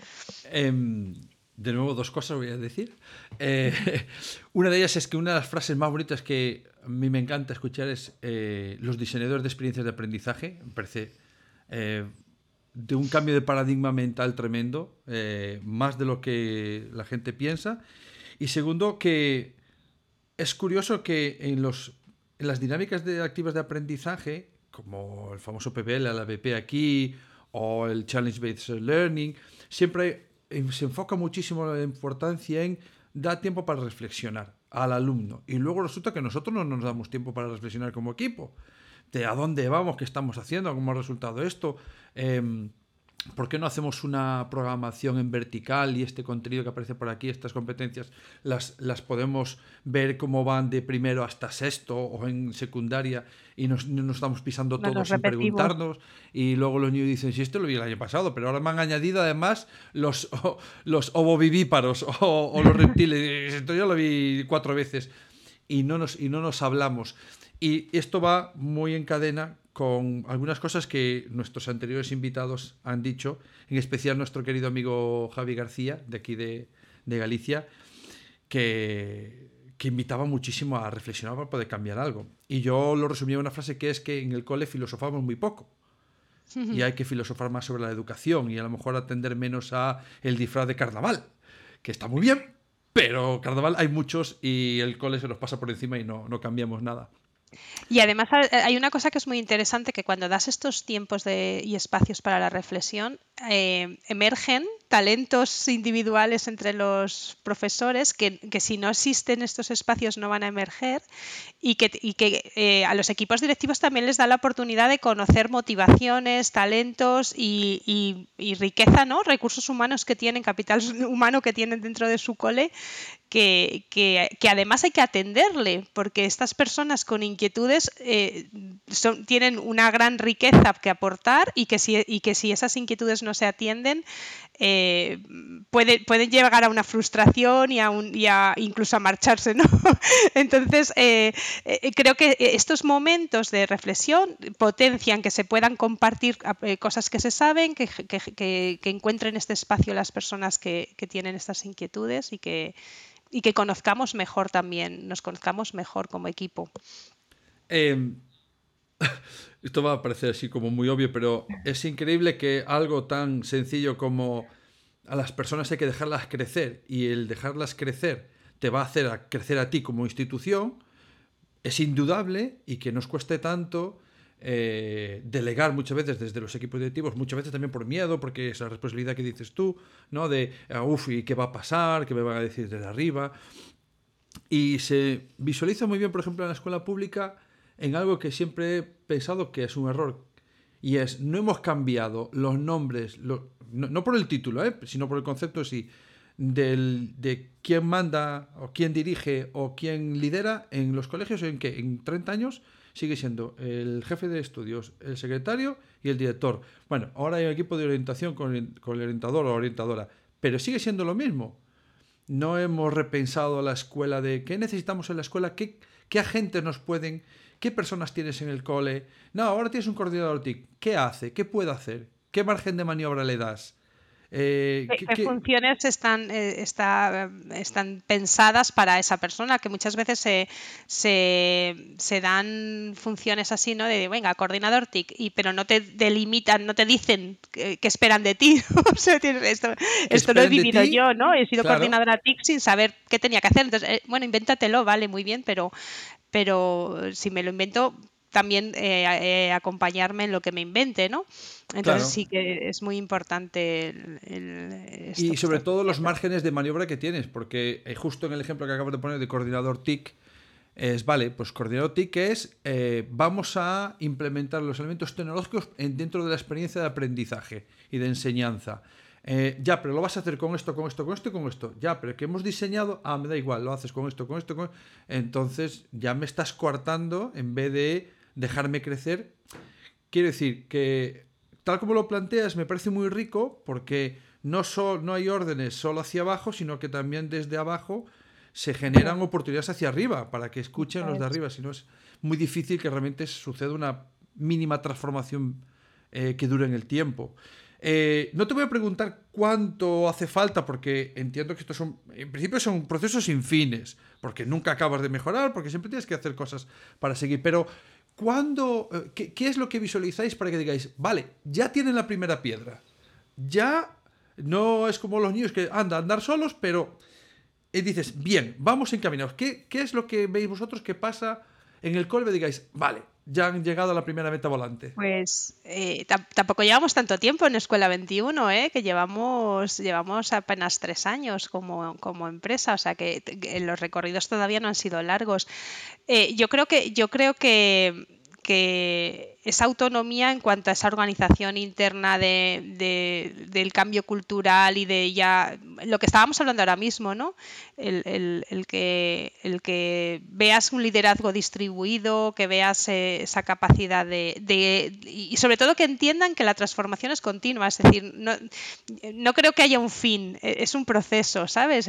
Em, de nuevo, dos cosas voy a decir. Eh, [laughs] una de ellas es que una de las frases más bonitas que a mí me encanta escuchar es eh, los diseñadores de experiencias de aprendizaje. Me parece eh, de un cambio de paradigma mental tremendo, eh, más de lo que la gente piensa. Y segundo, que es curioso que en, los, en las dinámicas de activas de aprendizaje, como el famoso PBL, la BP aquí, o el Challenge Based Learning, siempre se enfoca muchísimo la importancia en dar tiempo para reflexionar al alumno. Y luego resulta que nosotros no nos damos tiempo para reflexionar como equipo de a dónde vamos, qué estamos haciendo, cómo ha resultado esto. Em, ¿Por qué no hacemos una programación en vertical y este contenido que aparece por aquí, estas competencias, las, las podemos ver cómo van de primero hasta sexto o en secundaria y nos, nos estamos pisando todos sin preguntarnos? Y luego los niños dicen, sí, esto lo vi el año pasado, pero ahora me han añadido además los, [laughs] los ovovivíparos o, o los reptiles. [laughs] Esto yo lo vi cuatro veces y no nos, y no nos hablamos. Y esto va muy en cadena con algunas cosas que nuestros anteriores invitados han dicho, en especial nuestro querido amigo Javi García, de aquí de, Galicia, que, que, invitaba muchísimo a reflexionar para poder cambiar algo. Y yo lo resumía en una frase que es que en el cole filosofamos muy poco. Y hay que filosofar más sobre la educación y a lo mejor atender menos a el disfraz de carnaval, que está muy bien, pero carnaval hay muchos y el cole se nos pasa por encima y no, no cambiamos nada. Y además hay una cosa que es muy interesante, que cuando das estos tiempos de, y espacios para la reflexión, eh, emergen talentos individuales entre los profesores que, si no existen estos espacios no van a emerger y que, que eh, a los equipos directivos también les da la oportunidad de conocer motivaciones, talentos y, riqueza, ¿no? recursos humanos que tienen, capital humano que tienen dentro de su cole, que, además hay que atenderle, porque estas personas con inquietudes eh, tienen una gran riqueza que aportar y que si, y que si esas inquietudes no se atienden, eh, pueden llegar a una frustración y, a incluso a marcharse. ¿no? [laughs] Entonces, eh, eh, creo que estos momentos de reflexión potencian que se puedan compartir cosas que se saben, que, encuentren este espacio las personas que, tienen estas inquietudes y que, y que conozcamos mejor también, nos conozcamos mejor como equipo. Em, [laughs] esto va a parecer así como muy obvio, pero es increíble que algo tan sencillo como a las personas hay que dejarlas crecer y el dejarlas crecer te va a hacer crecer a ti como institución, es indudable y que nos cueste tanto eh, delegar muchas veces desde los equipos directivos, muchas veces también por miedo, porque esa responsabilidad que dices tú, ¿no? De, ah, uff, ¿y qué va a pasar? ¿Qué me van a decir desde arriba? Y se visualiza muy bien, por ejemplo, en la escuela pública, en algo que siempre he pensado que es un error Y es, no hemos cambiado los nombres, no, por el título, ¿eh? sino por el concepto sí, del, de quién manda o quién dirige o quién lidera en los colegios en que en 30 años sigue siendo el jefe de estudios, el secretario y el director. Bueno, ahora hay un equipo de orientación con con el orientador o orientadora, pero sigue siendo lo mismo. No hemos repensado la escuela de qué necesitamos en la escuela, qué, qué agentes nos pueden, qué personas tienes en el cole. No, ahora tienes un coordinador TIC. ¿Qué hace? ¿Qué puede hacer? ¿Qué margen de maniobra le das? Eh, ¿Qué, funciones están, eh, están pensadas para esa persona? Que muchas veces se, se, dan funciones así, ¿no? De, venga, coordinador TIC, y, pero no te delimitan, no te dicen qué, esperan de ti. [laughs] esto esto lo he vivido yo, ¿no? He sido coordinadora TIC sin saber qué tenía que hacer. Entonces, eh, bueno, invéntatelo, vale, muy bien, pero, pero si me lo invento, también eh, eh, acompañarme en lo que me invente, ¿no? Entonces sí que es muy importante el, y sobre todo los márgenes de maniobra que tienes, porque eh, justo en el ejemplo que acabas de poner de coordinador TIC, es, vale, pues coordinador TIC es, vamos a implementar los elementos tecnológicos dentro de la experiencia de aprendizaje y de enseñanza. ya, pero lo vas a hacer con esto, con esto, con esto y con esto. Ya, pero que hemos diseñado, ah, me da igual, lo haces con esto, con esto, con Entonces ya me estás coartando en vez de dejarme crecer. Quiero decir que, tal como lo planteas, me parece muy rico porque no, no hay órdenes solo hacia abajo, sino que también desde abajo se generan oportunidades hacia arriba para que escuchen los de arriba. Si no, es muy difícil que realmente suceda una mínima transformación eh, que dure en el tiempo. Eh, no te voy a preguntar cuánto hace falta, porque entiendo que estos son, en principio son procesos sin fines, porque nunca acabas de mejorar, porque siempre tienes que hacer cosas para seguir. Pero ¿Cuándo, eh, qué, es lo que visualizáis para que digáis, vale, ya tienen la primera piedra? Ya no es como los niños que andan andar solos, pero y dices, bien, vamos encaminados. ¿Qué, ¿Qué es lo que veis vosotros que pasa en el cole? Digáis, vale, ya han llegado a la primera meta volante? Pues eh, tampoco llevamos tanto tiempo en Escuela 21, ¿eh? que llevamos, llevamos apenas tres años como, como empresa, o sea que, los recorridos todavía no han sido largos. Eh, yo creo que, yo creo que, que esa autonomía en cuanto a esa organización interna de, del cambio cultural y de ya lo que estábamos hablando ahora mismo, ¿no? El, que, veas un liderazgo distribuido, que veas eh, esa capacidad de, y sobre todo que entiendan que la transformación es continua, es decir, no, creo que haya un fin, e, es un proceso, ¿sabes?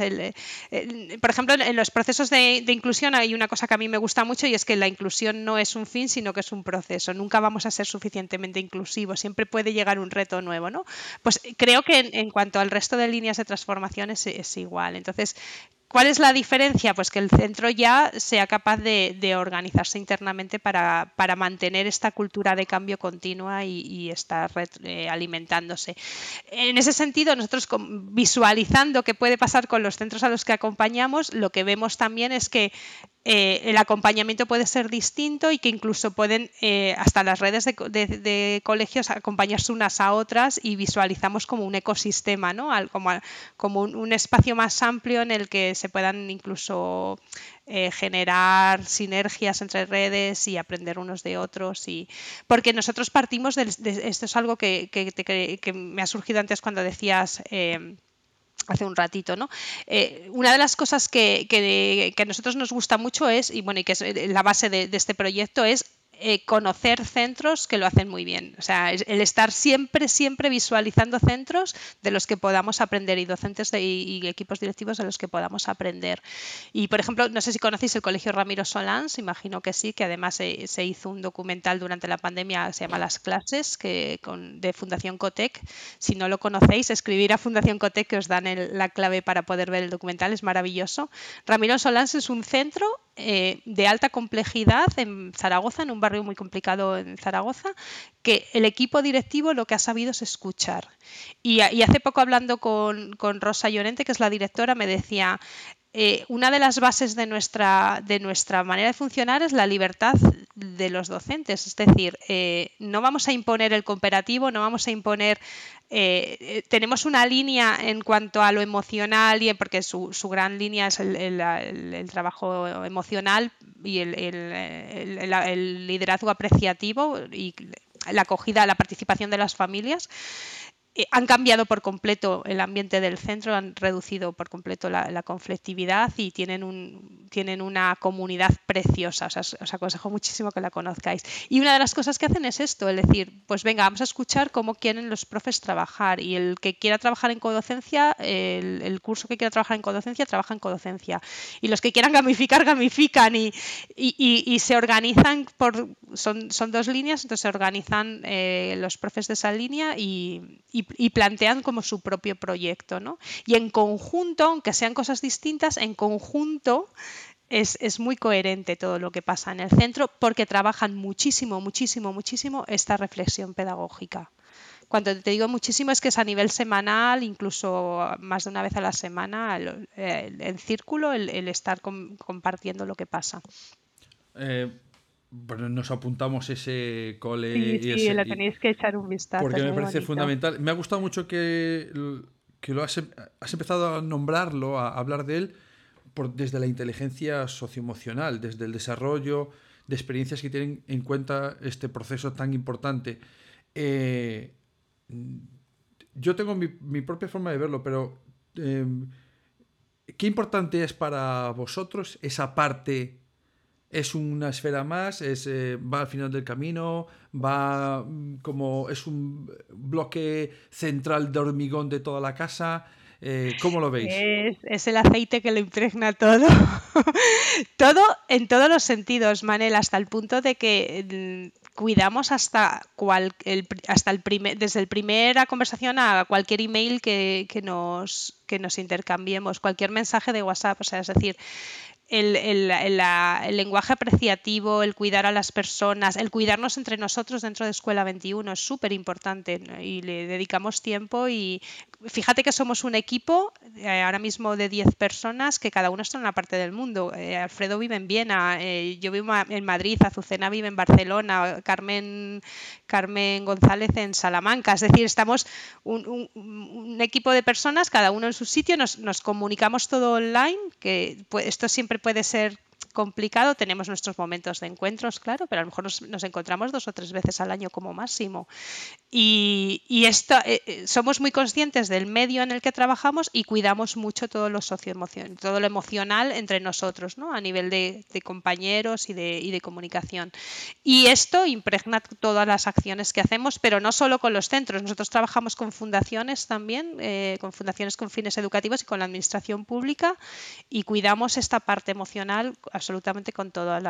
por ejemplo, en los procesos de, inclusión hay una cosa que a mí me gusta mucho y es que la inclusión no es un fin, sino que es un proceso. Nunca vamos a ser suficientemente inclusivos, siempre puede llegar un reto nuevo, ¿no? Pues creo que en, cuanto al resto de líneas de transformación es, igual. Entonces, ¿Cuál es la diferencia? Pues que el centro ya sea capaz de, organizarse internamente para, mantener esta cultura de cambio continua y, estar eh, alimentándose. En ese sentido, nosotros visualizando qué puede pasar con los centros a los que acompañamos, lo que vemos también es que eh, el acompañamiento puede ser distinto y que incluso pueden eh, hasta las redes de, colegios acompañarse unas a otras y visualizamos como un ecosistema, ¿no? como, un, espacio más amplio en el que se puedan incluso eh, generar sinergias entre redes y aprender unos de otros. Y, porque nosotros partimos de, esto es algo que, que, me ha surgido antes cuando decías hace un ratito, ¿no? Eh, una de las cosas que, que, a nosotros nos gusta mucho es, y bueno, y que es la base de este proyecto, es eh, conocer centros que lo hacen muy bien. O sea, el estar siempre, siempre visualizando centros de los que podamos aprender y docentes y, equipos directivos de los que podamos aprender. Y, por ejemplo, no sé si conocéis el Colegio Ramiro Solans, imagino que sí, que además se, hizo un documental durante la pandemia, se llama Las clases, que, con, de Fundación Cotec. Si no lo conocéis, escribir a Fundación Cotec, que os dan la clave para poder ver el documental, es maravilloso. Ramiro Solans es un centro eh, de alta complejidad en Zaragoza, en un barrio muy complicado en Zaragoza, que el equipo directivo lo que ha sabido es escuchar. Y, hace poco hablando con, con Rosa Llorente, que es la directora, me decía, eh, una de las bases de nuestra, de nuestra manera de funcionar es la libertad de los docentes. Es decir, eh, no vamos a imponer el cooperativo, no vamos a imponer. Eh, tenemos una línea en cuanto a lo emocional, y porque su, su gran línea es el, el, trabajo emocional y el, el liderazgo apreciativo y la acogida, la participación de las familias. Eh, han cambiado por completo el ambiente del centro, han reducido por completo la, conflictividad y tienen, un, tienen una comunidad preciosa. Os, aconsejo muchísimo que la conozcáis. Y una de las cosas que hacen es esto, es decir, pues venga, vamos a escuchar cómo quieren los profes trabajar y el que quiera trabajar en codocencia, el, curso que quiera trabajar en codocencia, trabaja en codocencia. Y los que quieran gamificar, gamifican y, y, se organizan por... Son, son dos líneas, entonces se organizan eh, los profes de esa línea y y, plantean como su propio proyecto. ¿no? Y en conjunto, aunque sean cosas distintas, en conjunto es, muy coherente todo lo que pasa en el centro porque trabajan muchísimo, muchísimo, muchísimo esta reflexión pedagógica. Cuando te digo muchísimo es que es a nivel semanal, incluso más de una vez a la semana, el, círculo, el, estar compartiendo lo que pasa. Eh, bueno, nos apuntamos ese cole. Sí, y sí, tenéis que echar un vistazo. Porque me parece fundamental. Me ha gustado mucho que, lo has, em, has, empezado a nombrarlo, a hablar de él, por, desde la inteligencia socioemocional, desde el desarrollo de experiencias que tienen en cuenta este proceso tan importante. Eh, yo tengo mi, mi, propia forma de verlo, pero em, ¿qué importante es para vosotros esa parte? es una esfera más, es, eh, va al final del camino, va mm, como es un bloque central de hormigón de toda la casa. Eh, ¿Cómo lo veis? Es, el aceite que lo impregna todo. [laughs] todo en todos los sentidos, Manel, hasta el punto de que mm, cuidamos hasta, cual, el, hasta el primer, desde el primera conversación a cualquier email que, que, nos, que nos intercambiemos, cualquier mensaje de WhatsApp. O sea, es decir, el, lenguaje apreciativo, el cuidar a las personas, el cuidarnos entre nosotros dentro de Escuela 21 es súper importante y le dedicamos tiempo y fíjate que somos un equipo eh, ahora mismo de 10 personas que cada uno está en una parte del mundo. Eh, Alfredo vive en Viena, eh, yo vivo en Madrid, Azucena vive en Barcelona, Carmen, Carmen González en Salamanca. Es decir, estamos un, equipo de personas, cada uno en su sitio, nos, nos comunicamos todo online, que esto siempre puede ser complicado. Tenemos nuestros momentos de encuentros, claro, pero a lo mejor nos, encontramos dos o tres veces al año como máximo. Y, esto, eh, eh, somos muy conscientes del medio en el que trabajamos y cuidamos mucho todo lo socioemocional, todo lo emocional entre nosotros, ¿no? a nivel de, compañeros y de, comunicación. Y esto impregna todas las acciones que hacemos, pero no solo con los centros. Nosotros trabajamos con fundaciones también, eh, con fundaciones con fines educativos y con la administración pública y cuidamos esta parte emocional absolutamente con todos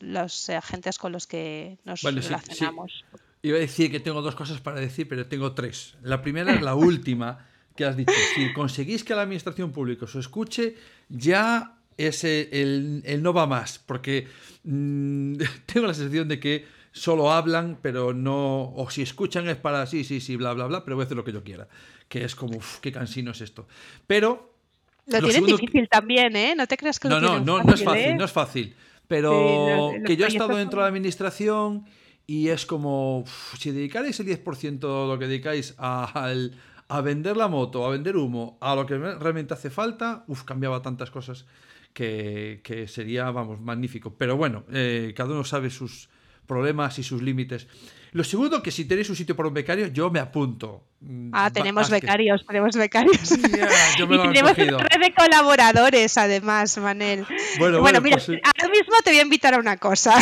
los agentes con los que nos relacionamos. Iba a decir que tengo dos cosas para decir, pero tengo tres. La primera es la última que has dicho. Si conseguís que la administración pública os escuche, ya es el, no va más, porque mm, [laughs] tengo la sensación de que solo hablan, pero no, o si escuchan es para sí, sí, sí, bla, bla, bla, pero voy a hacer lo que yo quiera, que es como, qué cansino es esto. Pero lo, tienen difícil también, ¿eh? No te creas que no, lo no, no, no es fácil, ¿eh? no es fácil. Pero que yo he estado dentro de la administración y es como, si dedicáis el 10% de lo que dedicáis a, a, vender la moto, a vender humo, a lo que realmente hace falta, uff, cambiaba tantas cosas que, que, sería, vamos, magnífico. Pero bueno, eh, cada uno sabe sus problemas y sus límites. Lo segundo, que si tenéis un sitio para un becario, yo me apunto. Mm, ah, tenemos becarios, tenemos becarios. [laughs] y tenemos red de colaboradores, además, Manel. Bueno, mira, pues ahora mismo te voy a invitar a una cosa.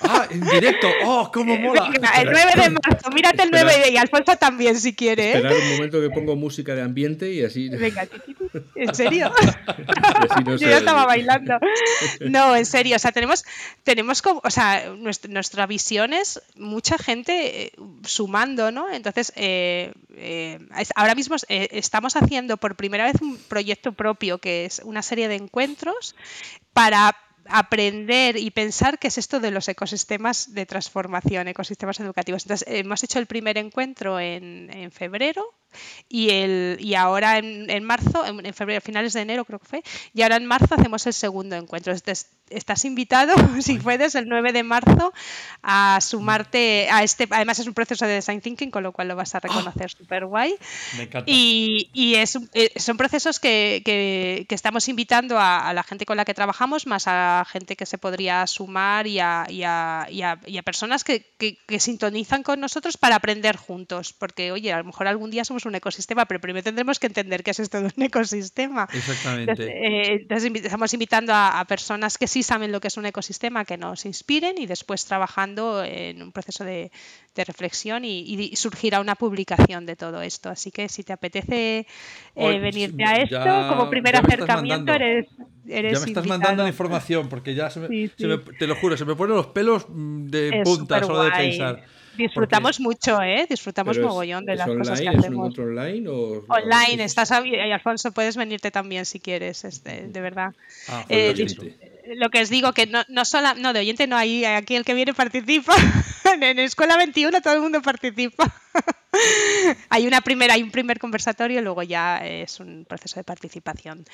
Ah, en directo. ¡Oh, cómo mola! el 9 de marzo, mírate el 9 de y Alfonso también, si quiere. ¿eh? Esperar un momento que pongo música de ambiente y así. Venga, ¿en serio? [laughs] Yo ya estaba bailando. No, en serio, o sea, tenemos, tenemos como, o sea, nuestra, nuestra visión es mucha gente eh, sumando, ¿no? Entonces, eh, eh, ahora mismo estamos haciendo por primera vez un proyecto propio que es una serie de encuentros para aprender y pensar qué es esto de los ecosistemas de transformación, ecosistemas educativos. Entonces, hemos hecho el primer encuentro en, en febrero y, el, y ahora en, en marzo, en, febrero, finales de enero creo que fue, y ahora en marzo hacemos el segundo encuentro. Entonces, estás invitado, [laughs] si puedes, el 9 de marzo a sumarte a este. Además, es un proceso de design thinking, con lo cual lo vas a reconocer súper guay. Me encanta. Y, y es, eh, son procesos que, que, estamos invitando a, la gente con la que trabajamos, más a gente que se podría sumar y a, y a, y a personas que, que, sintonizan con nosotros para aprender juntos. Porque, oye, a lo mejor algún día somos un ecosistema, pero primero tendremos que entender qué es esto de un [laughs] ecosistema. Exactamente. Entonces, eh, estamos invitando a, a personas que sí saben lo que es un ecosistema, que nos inspiren y después trabajando en un proceso de, reflexión y, surgirá una publicación de todo esto. Así que si te apetece eh, venirte a esto, como primer acercamiento, eres, eres, Ya me estás mandando la información, porque ya se me, te lo juro, se me ponen los pelos mm, de punta solo de pensar. Disfrutamos mucho, ¿eh? Disfrutamos mogollón de las cosas que hacemos. ¿Es online o...? Online, estás... Alfonso, puedes venirte también si quieres, este, de verdad. Ah, eh, lo que os digo, que no, no solo, no, de oyente no hay, aquí el que viene participa. [laughs] en Escuela 21 todo el mundo participa. [laughs] hay una primera, hay un primer conversatorio y luego ya es un proceso de participación.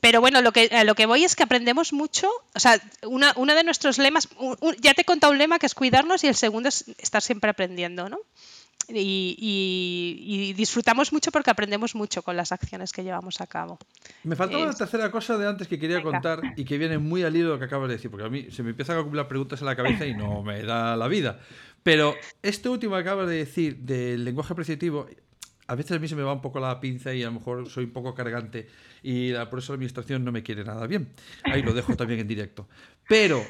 Pero bueno, lo que, lo que voy es que aprendemos mucho. O sea, una, uno de nuestros lemas, ya te he contado un lema que es cuidarnos y el segundo es estar siempre aprendiendo, ¿no? Y, disfrutamos mucho porque aprendemos mucho con las acciones que llevamos a cabo. Me faltaba una tercera cosa de antes que quería contar y que viene muy al hilo de lo que acabas de decir, porque a mí se me empiezan a acumular preguntas en la cabeza y no me da la vida. Pero este último que acabas de decir del lenguaje apreciativo, a veces a mí se me va un poco la pinza y a lo mejor soy un poco cargante y por eso la administración no me quiere nada bien. Ahí lo dejo también en directo. Pero,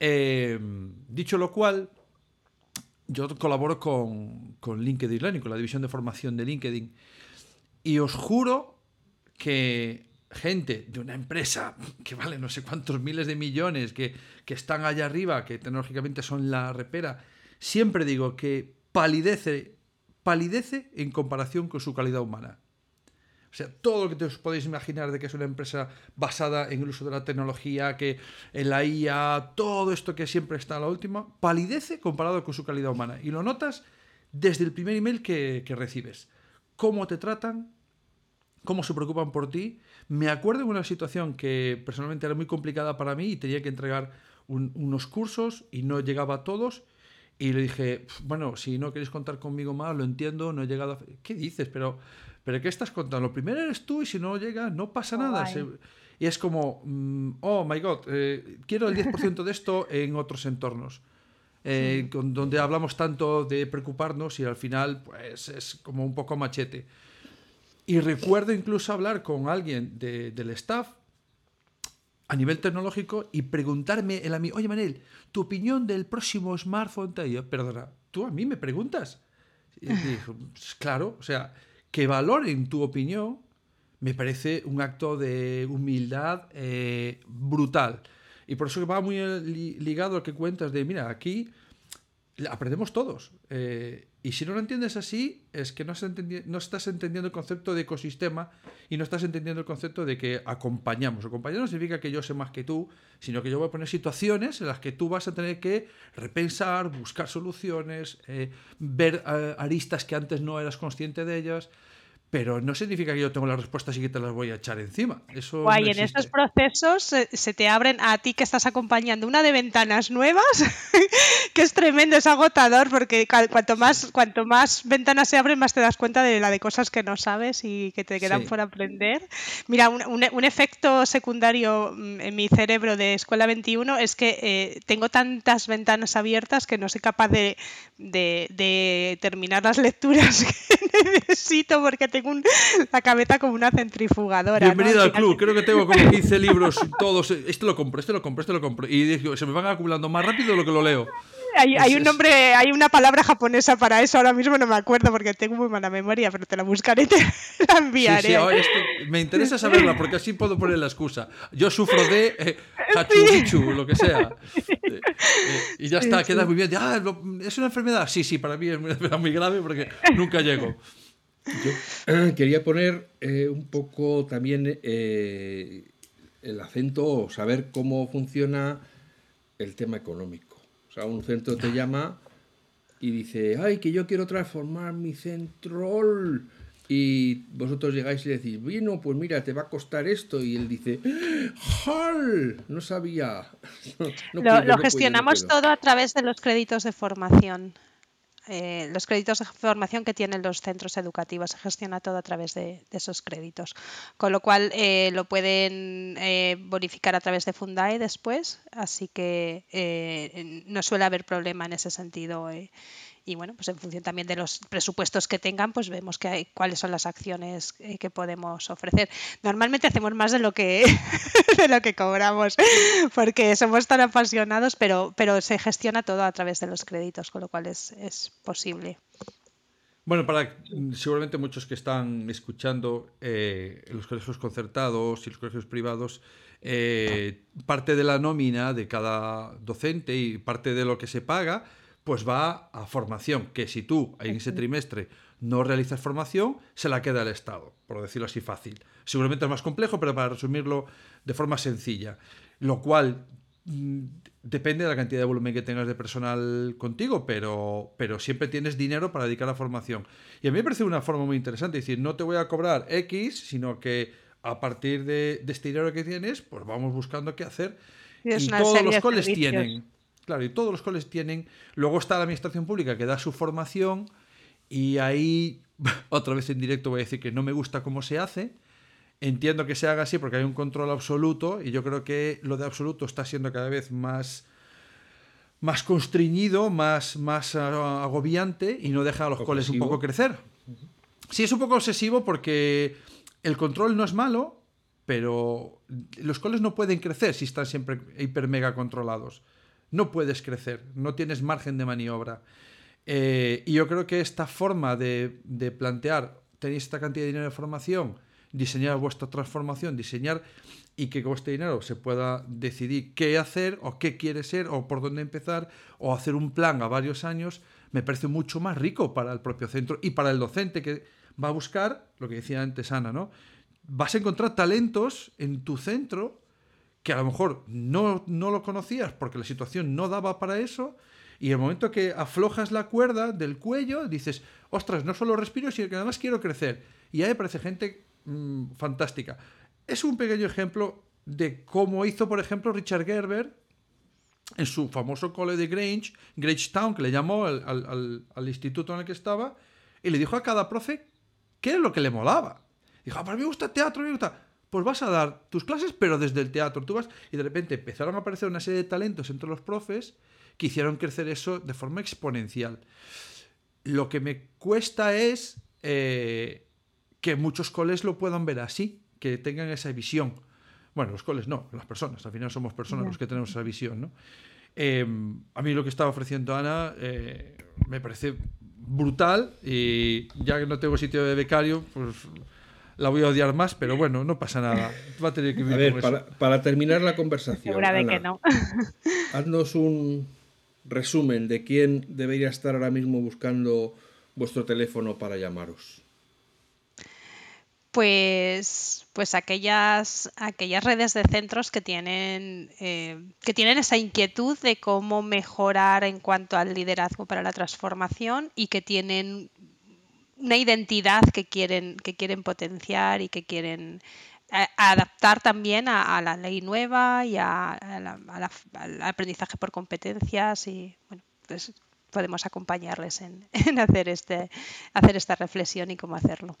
eh, dicho lo cual, yo colaboro con, con, LinkedIn Learning, con la división de formación de LinkedIn. Y os juro que gente de una empresa que vale no sé cuántos miles de millones, que, que están allá arriba, que tecnológicamente son la repera, siempre digo que palidece, palidece en comparación con su calidad humana. O sea, todo lo que os podéis imaginar de que es una empresa basada en el uso de la tecnología, que en la IA, todo esto que siempre está a la última, palidece comparado con su calidad humana. Y lo notas desde el primer email que, recibes. Cómo te tratan, cómo se preocupan por ti. Me acuerdo de una situación que personalmente era muy complicada para mí y tenía que entregar unos cursos y no llegaba a todos. Y le dije, bueno, si no queréis contar conmigo más, lo entiendo, no he llegado a... ¿Qué dices? Pero pero ¿qué estás contando? Lo primero eres tú y si no llega, no pasa nada. y es como, mm, oh my god, eh, quiero el 10% de esto en otros entornos. Eh, donde hablamos tanto de preocuparnos y al final pues es como un poco machete. Y recuerdo incluso hablar con alguien del staff a nivel tecnológico y preguntarme el a mí, oye Manel, tu opinión del próximo smartphone, perdona, tú a mí me preguntas. Y [laughs] dijo, pues claro, o sea, que valoren tu opinión me parece un acto de humildad eh, brutal. Y por eso va muy ligado a lo que cuentas de, mira, aquí aprendemos todos. Eh, y si no lo entiendes así, es que no, no, estás entendiendo el concepto de ecosistema y no estás entendiendo el concepto de que acompañamos. Acompañar no significa que yo sé más que tú, sino que yo voy a poner situaciones en las que tú vas a tener que repensar, buscar soluciones, eh, ver aristas que antes no eras consciente de ellas pero no significa que yo tengo las respuestas y que te las voy a echar encima. Eso Guay, en estos procesos se, te abren a ti que estás acompañando una de ventanas nuevas, [laughs] que es tremendo, es agotador, porque cuanto más, cuanto más ventanas se abren, más te das cuenta de la de cosas que no sabes y que te quedan por aprender. Mira, un, un, efecto secundario mm, en mi cerebro de Escuela 21 es que eh, tengo tantas ventanas abiertas que no soy capaz de, de, de terminar las [laughs] lecturas necesito porque tengo la cabeza como una centrifugadora. Bienvenido al club, creo que tengo como [laughs] 15 libros todos. Este lo compro, este lo compro, este lo compro. Y se me van acumulando más rápido de lo que lo leo. Hay, un nombre, hay una palabra japonesa para eso, ahora mismo no me acuerdo porque tengo muy mala memoria, pero te la buscaré y te [laughs] la enviaré. me interesa saberla porque así puedo poner la excusa. Yo sufro de eh, lo que sea. Eh, eh, y ya está, queda muy bien. Ah, ¿Es una enfermedad? Sí, sí, para mí es una enfermedad muy grave porque nunca llego. Yo eh, quería poner eh, un poco también eh, el acento o saber cómo funciona el tema económico. O sea, un centro te llama y dice, ay, que yo quiero transformar mi centro y vosotros llegáis y le decís, bueno, pues mira, te va a costar esto. Y él dice, ¡Hal! No sabía. [laughs] lo, gestionamos todo a través de los créditos de formación. Eh, los créditos de formación que tienen los centros educativos se gestiona todo a través de, esos créditos. Con lo cual eh, lo pueden eh, bonificar a través de Fundae después, así que no suele haber problema en ese sentido y bueno, pues en función también de los presupuestos que tengan, pues vemos que hay, cuáles son las acciones eh, que podemos ofrecer. Normalmente hacemos más de lo que [laughs] de lo que cobramos, porque somos tan apasionados, pero, pero se gestiona todo a través de los créditos, con lo cual es, es posible. Bueno, para seguramente muchos que están escuchando eh, los colegios concertados y los colegios privados, eh, parte de la nómina de cada docente y parte de lo que se paga pues va a formación, que si tú en ese trimestre no realizas formación, se la queda el Estado, por decirlo así fácil. Seguramente es más complejo, pero para resumirlo de forma sencilla. Lo cual mm, depende de la cantidad de volumen que tengas de personal contigo, pero, pero siempre tienes dinero para dedicar a formación. Y a mí me parece una forma muy interesante, es decir, no te voy a cobrar X, sino que a partir de, este dinero que tienes, pues vamos buscando qué hacer. Y, todos los coles tienen Claro, y todos los coles tienen. Luego está la administración pública que da su formación y ahí, [laughs] otra vez en directo voy a decir que no me gusta cómo se hace. Entiendo que se haga así porque hay un control absoluto y yo creo que lo de absoluto está siendo cada vez más, más constreñido, más, más agobiante y no deja a los coles un poco crecer. Sí, es un poco obsesivo porque el control no es malo, pero los coles no pueden crecer si están siempre hiper mega controlados no puedes crecer, no tienes margen de maniobra. Eh, y yo creo que esta forma de, plantear, tenéis esta cantidad de dinero de formación, diseñar vuestra transformación, diseñar y que con este dinero se pueda decidir qué hacer o qué quiere ser o por dónde empezar o hacer un plan a varios años, me parece mucho más rico para el propio centro y para el docente que va a buscar, lo que decía antes Ana, ¿no? Vas a encontrar talentos en tu centro que a lo mejor no, no lo conocías porque la situación no daba para eso, y el momento que aflojas la cuerda del cuello, dices, ostras, no solo respiro, sino que además quiero crecer. Y ahí aparece gente mm, fantástica. Es un pequeño ejemplo de cómo hizo, por ejemplo, Richard Gerber en su famoso cole de Grange, Town, que le llamó al, al, instituto en el que estaba, y le dijo a cada profe qué es lo que le molaba. Dijo, ah, mí me gusta teatro, me gusta pues vas a dar tus clases, pero desde el teatro. Tú vas y de repente empezaron a aparecer una serie de talentos entre los profes que hicieron crecer eso de forma exponencial. Lo que me cuesta es eh, que muchos coles lo puedan ver así, que tengan esa visión. Bueno, los coles no, las personas, al final somos personas los que tenemos esa visión, ¿no? Em, a mí lo que estaba ofreciendo Ana eh, me parece brutal y ya que no tengo sitio de becario, pues la voy a odiar más, pero bueno, no pasa nada. Va a tener que vivir ver, para, para, terminar la conversación. Segura de que no. [laughs] haznos un resumen de quién debería estar ahora mismo buscando vuestro teléfono para llamaros. Pues, pues aquellas, aquellas redes de centros que tienen, eh, que tienen esa inquietud de cómo mejorar en cuanto al liderazgo para la transformación y que tienen una identidad que quieren, que quieren potenciar y que quieren eh, adaptar también a, la ley nueva y al aprendizaje por competencias y bueno, pues podemos acompañarles en, [laughs] hacer, este, hacer esta reflexión y cómo hacerlo.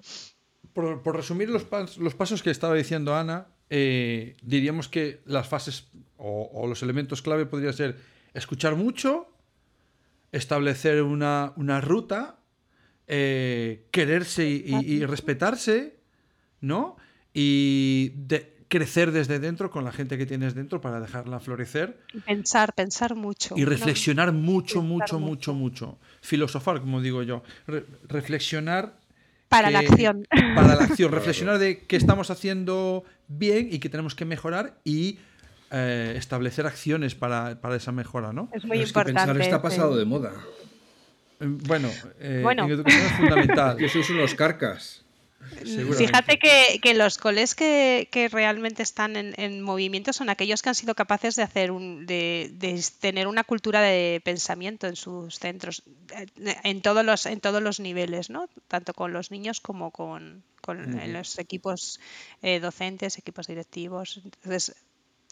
Por, resumir los, los, pasos que estaba diciendo Ana, eh, diríamos que las fases o, los elementos clave podrían ser escuchar mucho, establecer una, una ruta eh, quererse y, respetarse, ¿no? Y crecer desde dentro con la gente que tienes dentro para dejarla florecer. Y pensar, pensar mucho. Y reflexionar mucho, mucho, mucho, mucho, Filosofar, como digo yo. reflexionar. Para la acción. Para la acción. [laughs] reflexionar de qué estamos haciendo bien y qué tenemos que mejorar y eh, establecer acciones para, esa mejora, ¿no? Es muy importante. pensar está pasado de moda. Bueno, eh, en educación es fundamental. [laughs] que sois unos carcas. Fíjate que, los coles que, realmente están en, movimiento son aquellos que han sido capaces de hacer un, de, tener una cultura de pensamiento en sus centros, eh, en todos los, en todos los niveles, ¿no? Tanto con los niños como con, los equipos eh, docentes, equipos directivos. Entonces,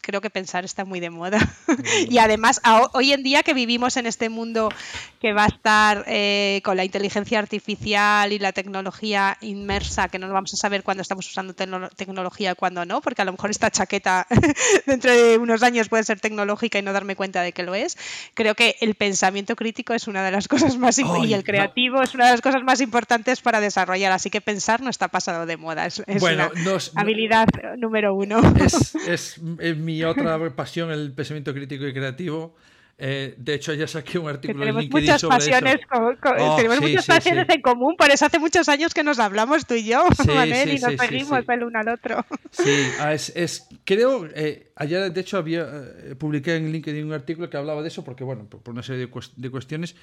creo que pensar está muy de moda. [laughs] y además, hoy en día que vivimos en este mundo que va a estar eh, con la inteligencia artificial y la tecnología inmersa, que no vamos a saber cuándo estamos usando tecnología y cuándo no, porque a lo mejor esta chaqueta [laughs] dentro de unos años puede ser tecnológica y no darme cuenta de que lo es. Creo que el pensamiento crítico es una de las [laughs] cosas más y el creativo es una de las cosas más importantes para desarrollar. Así que pensar no está pasado de moda. Es, bueno, habilidad número uno. Es, es, es mi mi otra [laughs] pasión, el pensamiento crítico y creativo. Eh, de hecho, ya saqué un artículo tenemos muchas pasiones oh, tenemos muchas pasiones en común, por eso hace muchos años que nos hablamos tú y yo, [laughs] Manel, y nos seguimos el uno al otro. [laughs] Sí, ah, es, creo, eh, ayer de hecho había eh, publiqué en LinkedIn un artículo que hablaba de eso, porque bueno, por, una serie de, cuestiones,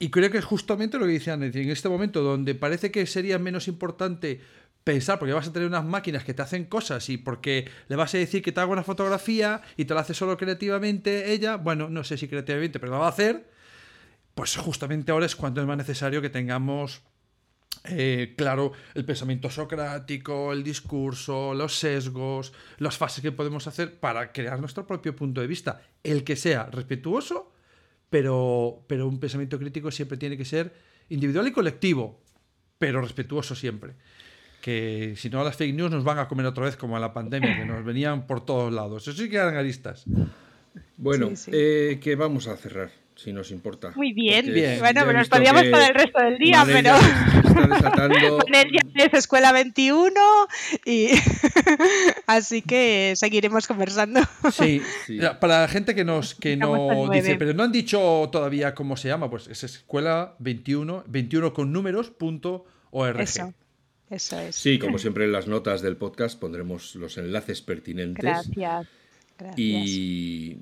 y creo que es justamente lo que dice en este momento donde parece que sería menos importante pensar, porque vas a tener unas máquinas que te hacen cosas y porque le vas a decir que te haga una fotografía y te la hace solo creativamente ella, bueno, no sé si creativamente, pero la va a hacer, pues justamente ahora es cuando es más necesario que tengamos eh, claro el pensamiento socrático, el discurso, los sesgos, las fases que podemos hacer para crear nuestro propio punto de vista, el que sea respetuoso, pero, pero un pensamiento crítico siempre tiene que ser individual y colectivo, pero respetuoso siempre que si no las fake news nos van a comer otra vez como en la pandemia, que nos venían por todos lados. Eso sí que eran aristas. Bueno, Eh, que vamos a cerrar, si nos importa. Muy bien, bien. Bueno, pero nos podíamos para el resto del día, pero... Está desatando... [laughs] ya es Escuela 21 y... [laughs] Así que seguiremos conversando. Sí, para la gente que nos que no dice, pero no han dicho todavía cómo se llama, pues es Escuela 21, 21 con números punto org. Eso. Eso es. Sí, como siempre en las notas del podcast pondremos los enlaces pertinentes. Gracias. Y,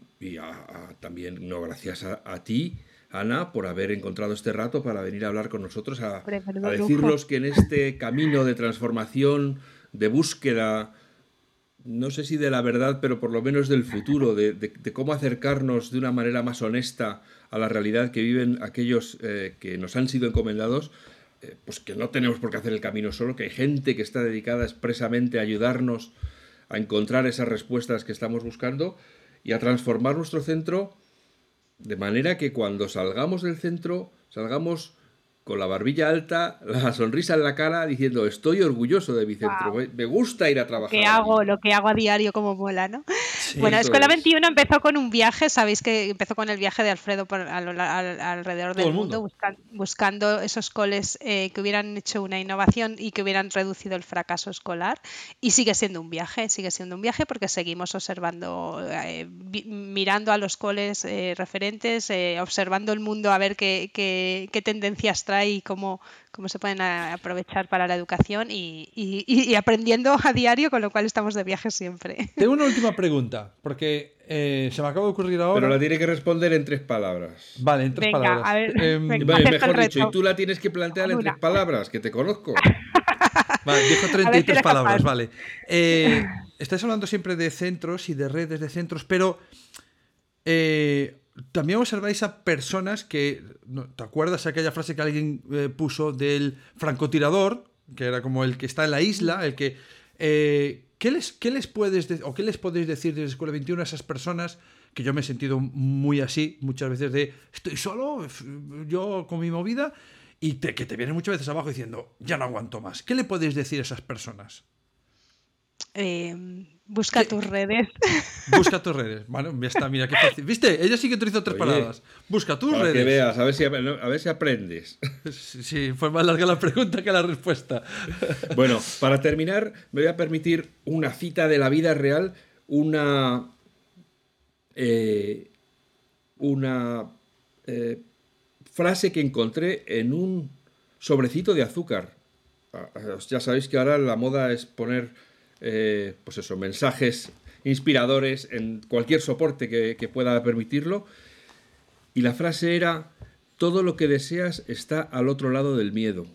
también, no, gracias a, ti, Ana, por haber encontrado este rato para venir a hablar con nosotros, a, a decirnos que en este camino de transformación, de búsqueda, no sé si de la verdad, pero por lo menos del futuro, de, cómo acercarnos de una manera más honesta a la realidad que viven aquellos eh, que nos han sido encomendados, eh, pues que no tenemos por qué hacer el camino solo, que hay gente que está dedicada expresamente a ayudarnos a encontrar esas respuestas que estamos buscando y a transformar nuestro centro de manera que cuando salgamos del centro salgamos con la barbilla alta, la sonrisa en la cara, diciendo estoy orgulloso de mi centro, me gusta ir a trabajar. Lo que hago, lo que hago a diario como mola, ¿no? bueno, Escuela 21 empezó con un viaje, sabéis que empezó con el viaje de Alfredo por, alrededor del mundo, buscando esos coles eh, que hubieran hecho una innovación y que hubieran reducido el fracaso escolar. Y sigue siendo un viaje, sigue siendo un viaje porque seguimos observando, eh, mirando a los coles eh, referentes, observando el mundo a ver qué, qué, qué tendencias trae y cómo, cómo se pueden aprovechar para la educación y, aprendiendo a diario, con lo cual estamos de viaje siempre. [laughs] Tengo una última pregunta, porque eh, se me acaba de ocurrir ahora. Pero la tiene que responder en tres palabras. Vale, en tres palabras. A ver, em, mejor dicho, y tú la tienes que plantear en tres palabras, que te conozco. [laughs] Vale, dijo 33 palabras, vale. Eh, estáis hablando siempre de centros y de redes de centros, pero eh, también observáis a personas que. ¿Te acuerdas aquella frase que alguien eh, puso del francotirador? Que era como el que está en la isla, el que. Eh, ¿qué, les, ¿Qué les puedes o qué les podéis decir desde Escuela 21 a esas personas que yo me he sentido muy así, muchas veces de estoy solo, yo con mi movida, y que te vienen muchas veces abajo diciendo ya no aguanto más? ¿Qué le podéis decir a esas personas? Eh, Busca tus redes. [laughs] Busca tus redes. Bueno, ya está, mira qué fácil. ¿Viste? Ella sí que utilizó tres palabras. Busca tus redes. Que veas, a ver, si, a ver si aprendes. Sí, fue más larga la pregunta que la respuesta. [laughs] Bueno, para terminar, me voy a permitir una cita de la vida real, una. Eh, una eh, frase que encontré en un sobrecito de azúcar. Ah, ya sabéis que ahora la moda es poner eh, pues eso, mensajes inspiradores en cualquier soporte que, pueda permitirlo. Y la frase era, todo lo que deseas está al otro lado del miedo.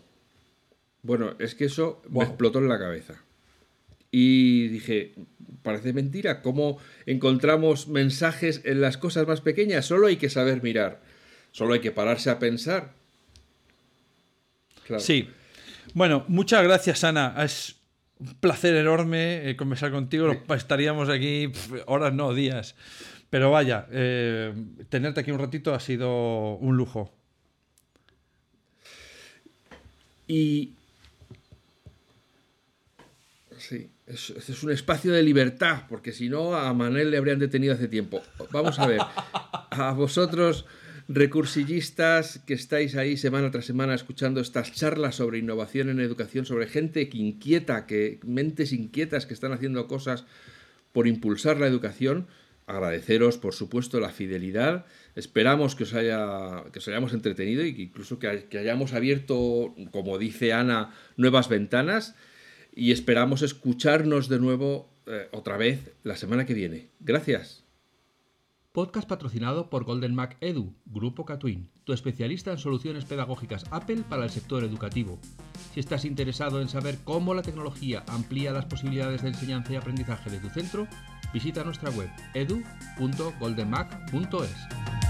Bueno, es que eso me explotó en la cabeza. Y dije, parece mentira, ¿cómo encontramos mensajes en las cosas más pequeñas? Solo hay que saber mirar, solo hay que pararse a pensar. Sí. Bueno, muchas gracias, Ana. Un placer enorme eh, conversar contigo. Estaríamos aquí horas, no, días. Pero vaya, eh, tenerte aquí un ratito ha sido un lujo. Y Sí, es, es, un espacio de libertad, porque si no, a Manel le habrían detenido hace tiempo. Vamos a ver, a vosotros, recursillistas que estáis ahí semana tras semana escuchando estas charlas sobre innovación en educación, sobre gente que inquieta, que mentes inquietas que están haciendo cosas por impulsar la educación, agradeceros, por supuesto, la fidelidad. Esperamos que os, haya, que os hayamos entretenido y que incluso que, hayamos abierto, como dice Ana, nuevas ventanas y esperamos escucharnos de nuevo eh, otra vez la semana que viene. Gracias. Podcast patrocinado por Golden Mac Edu, Grupo Catwin, tu especialista en soluciones pedagógicas Apple para el sector educativo. Si estás interesado en saber cómo la tecnología amplía las posibilidades de enseñanza y aprendizaje de tu centro, visita nuestra web edu.goldenmac.es.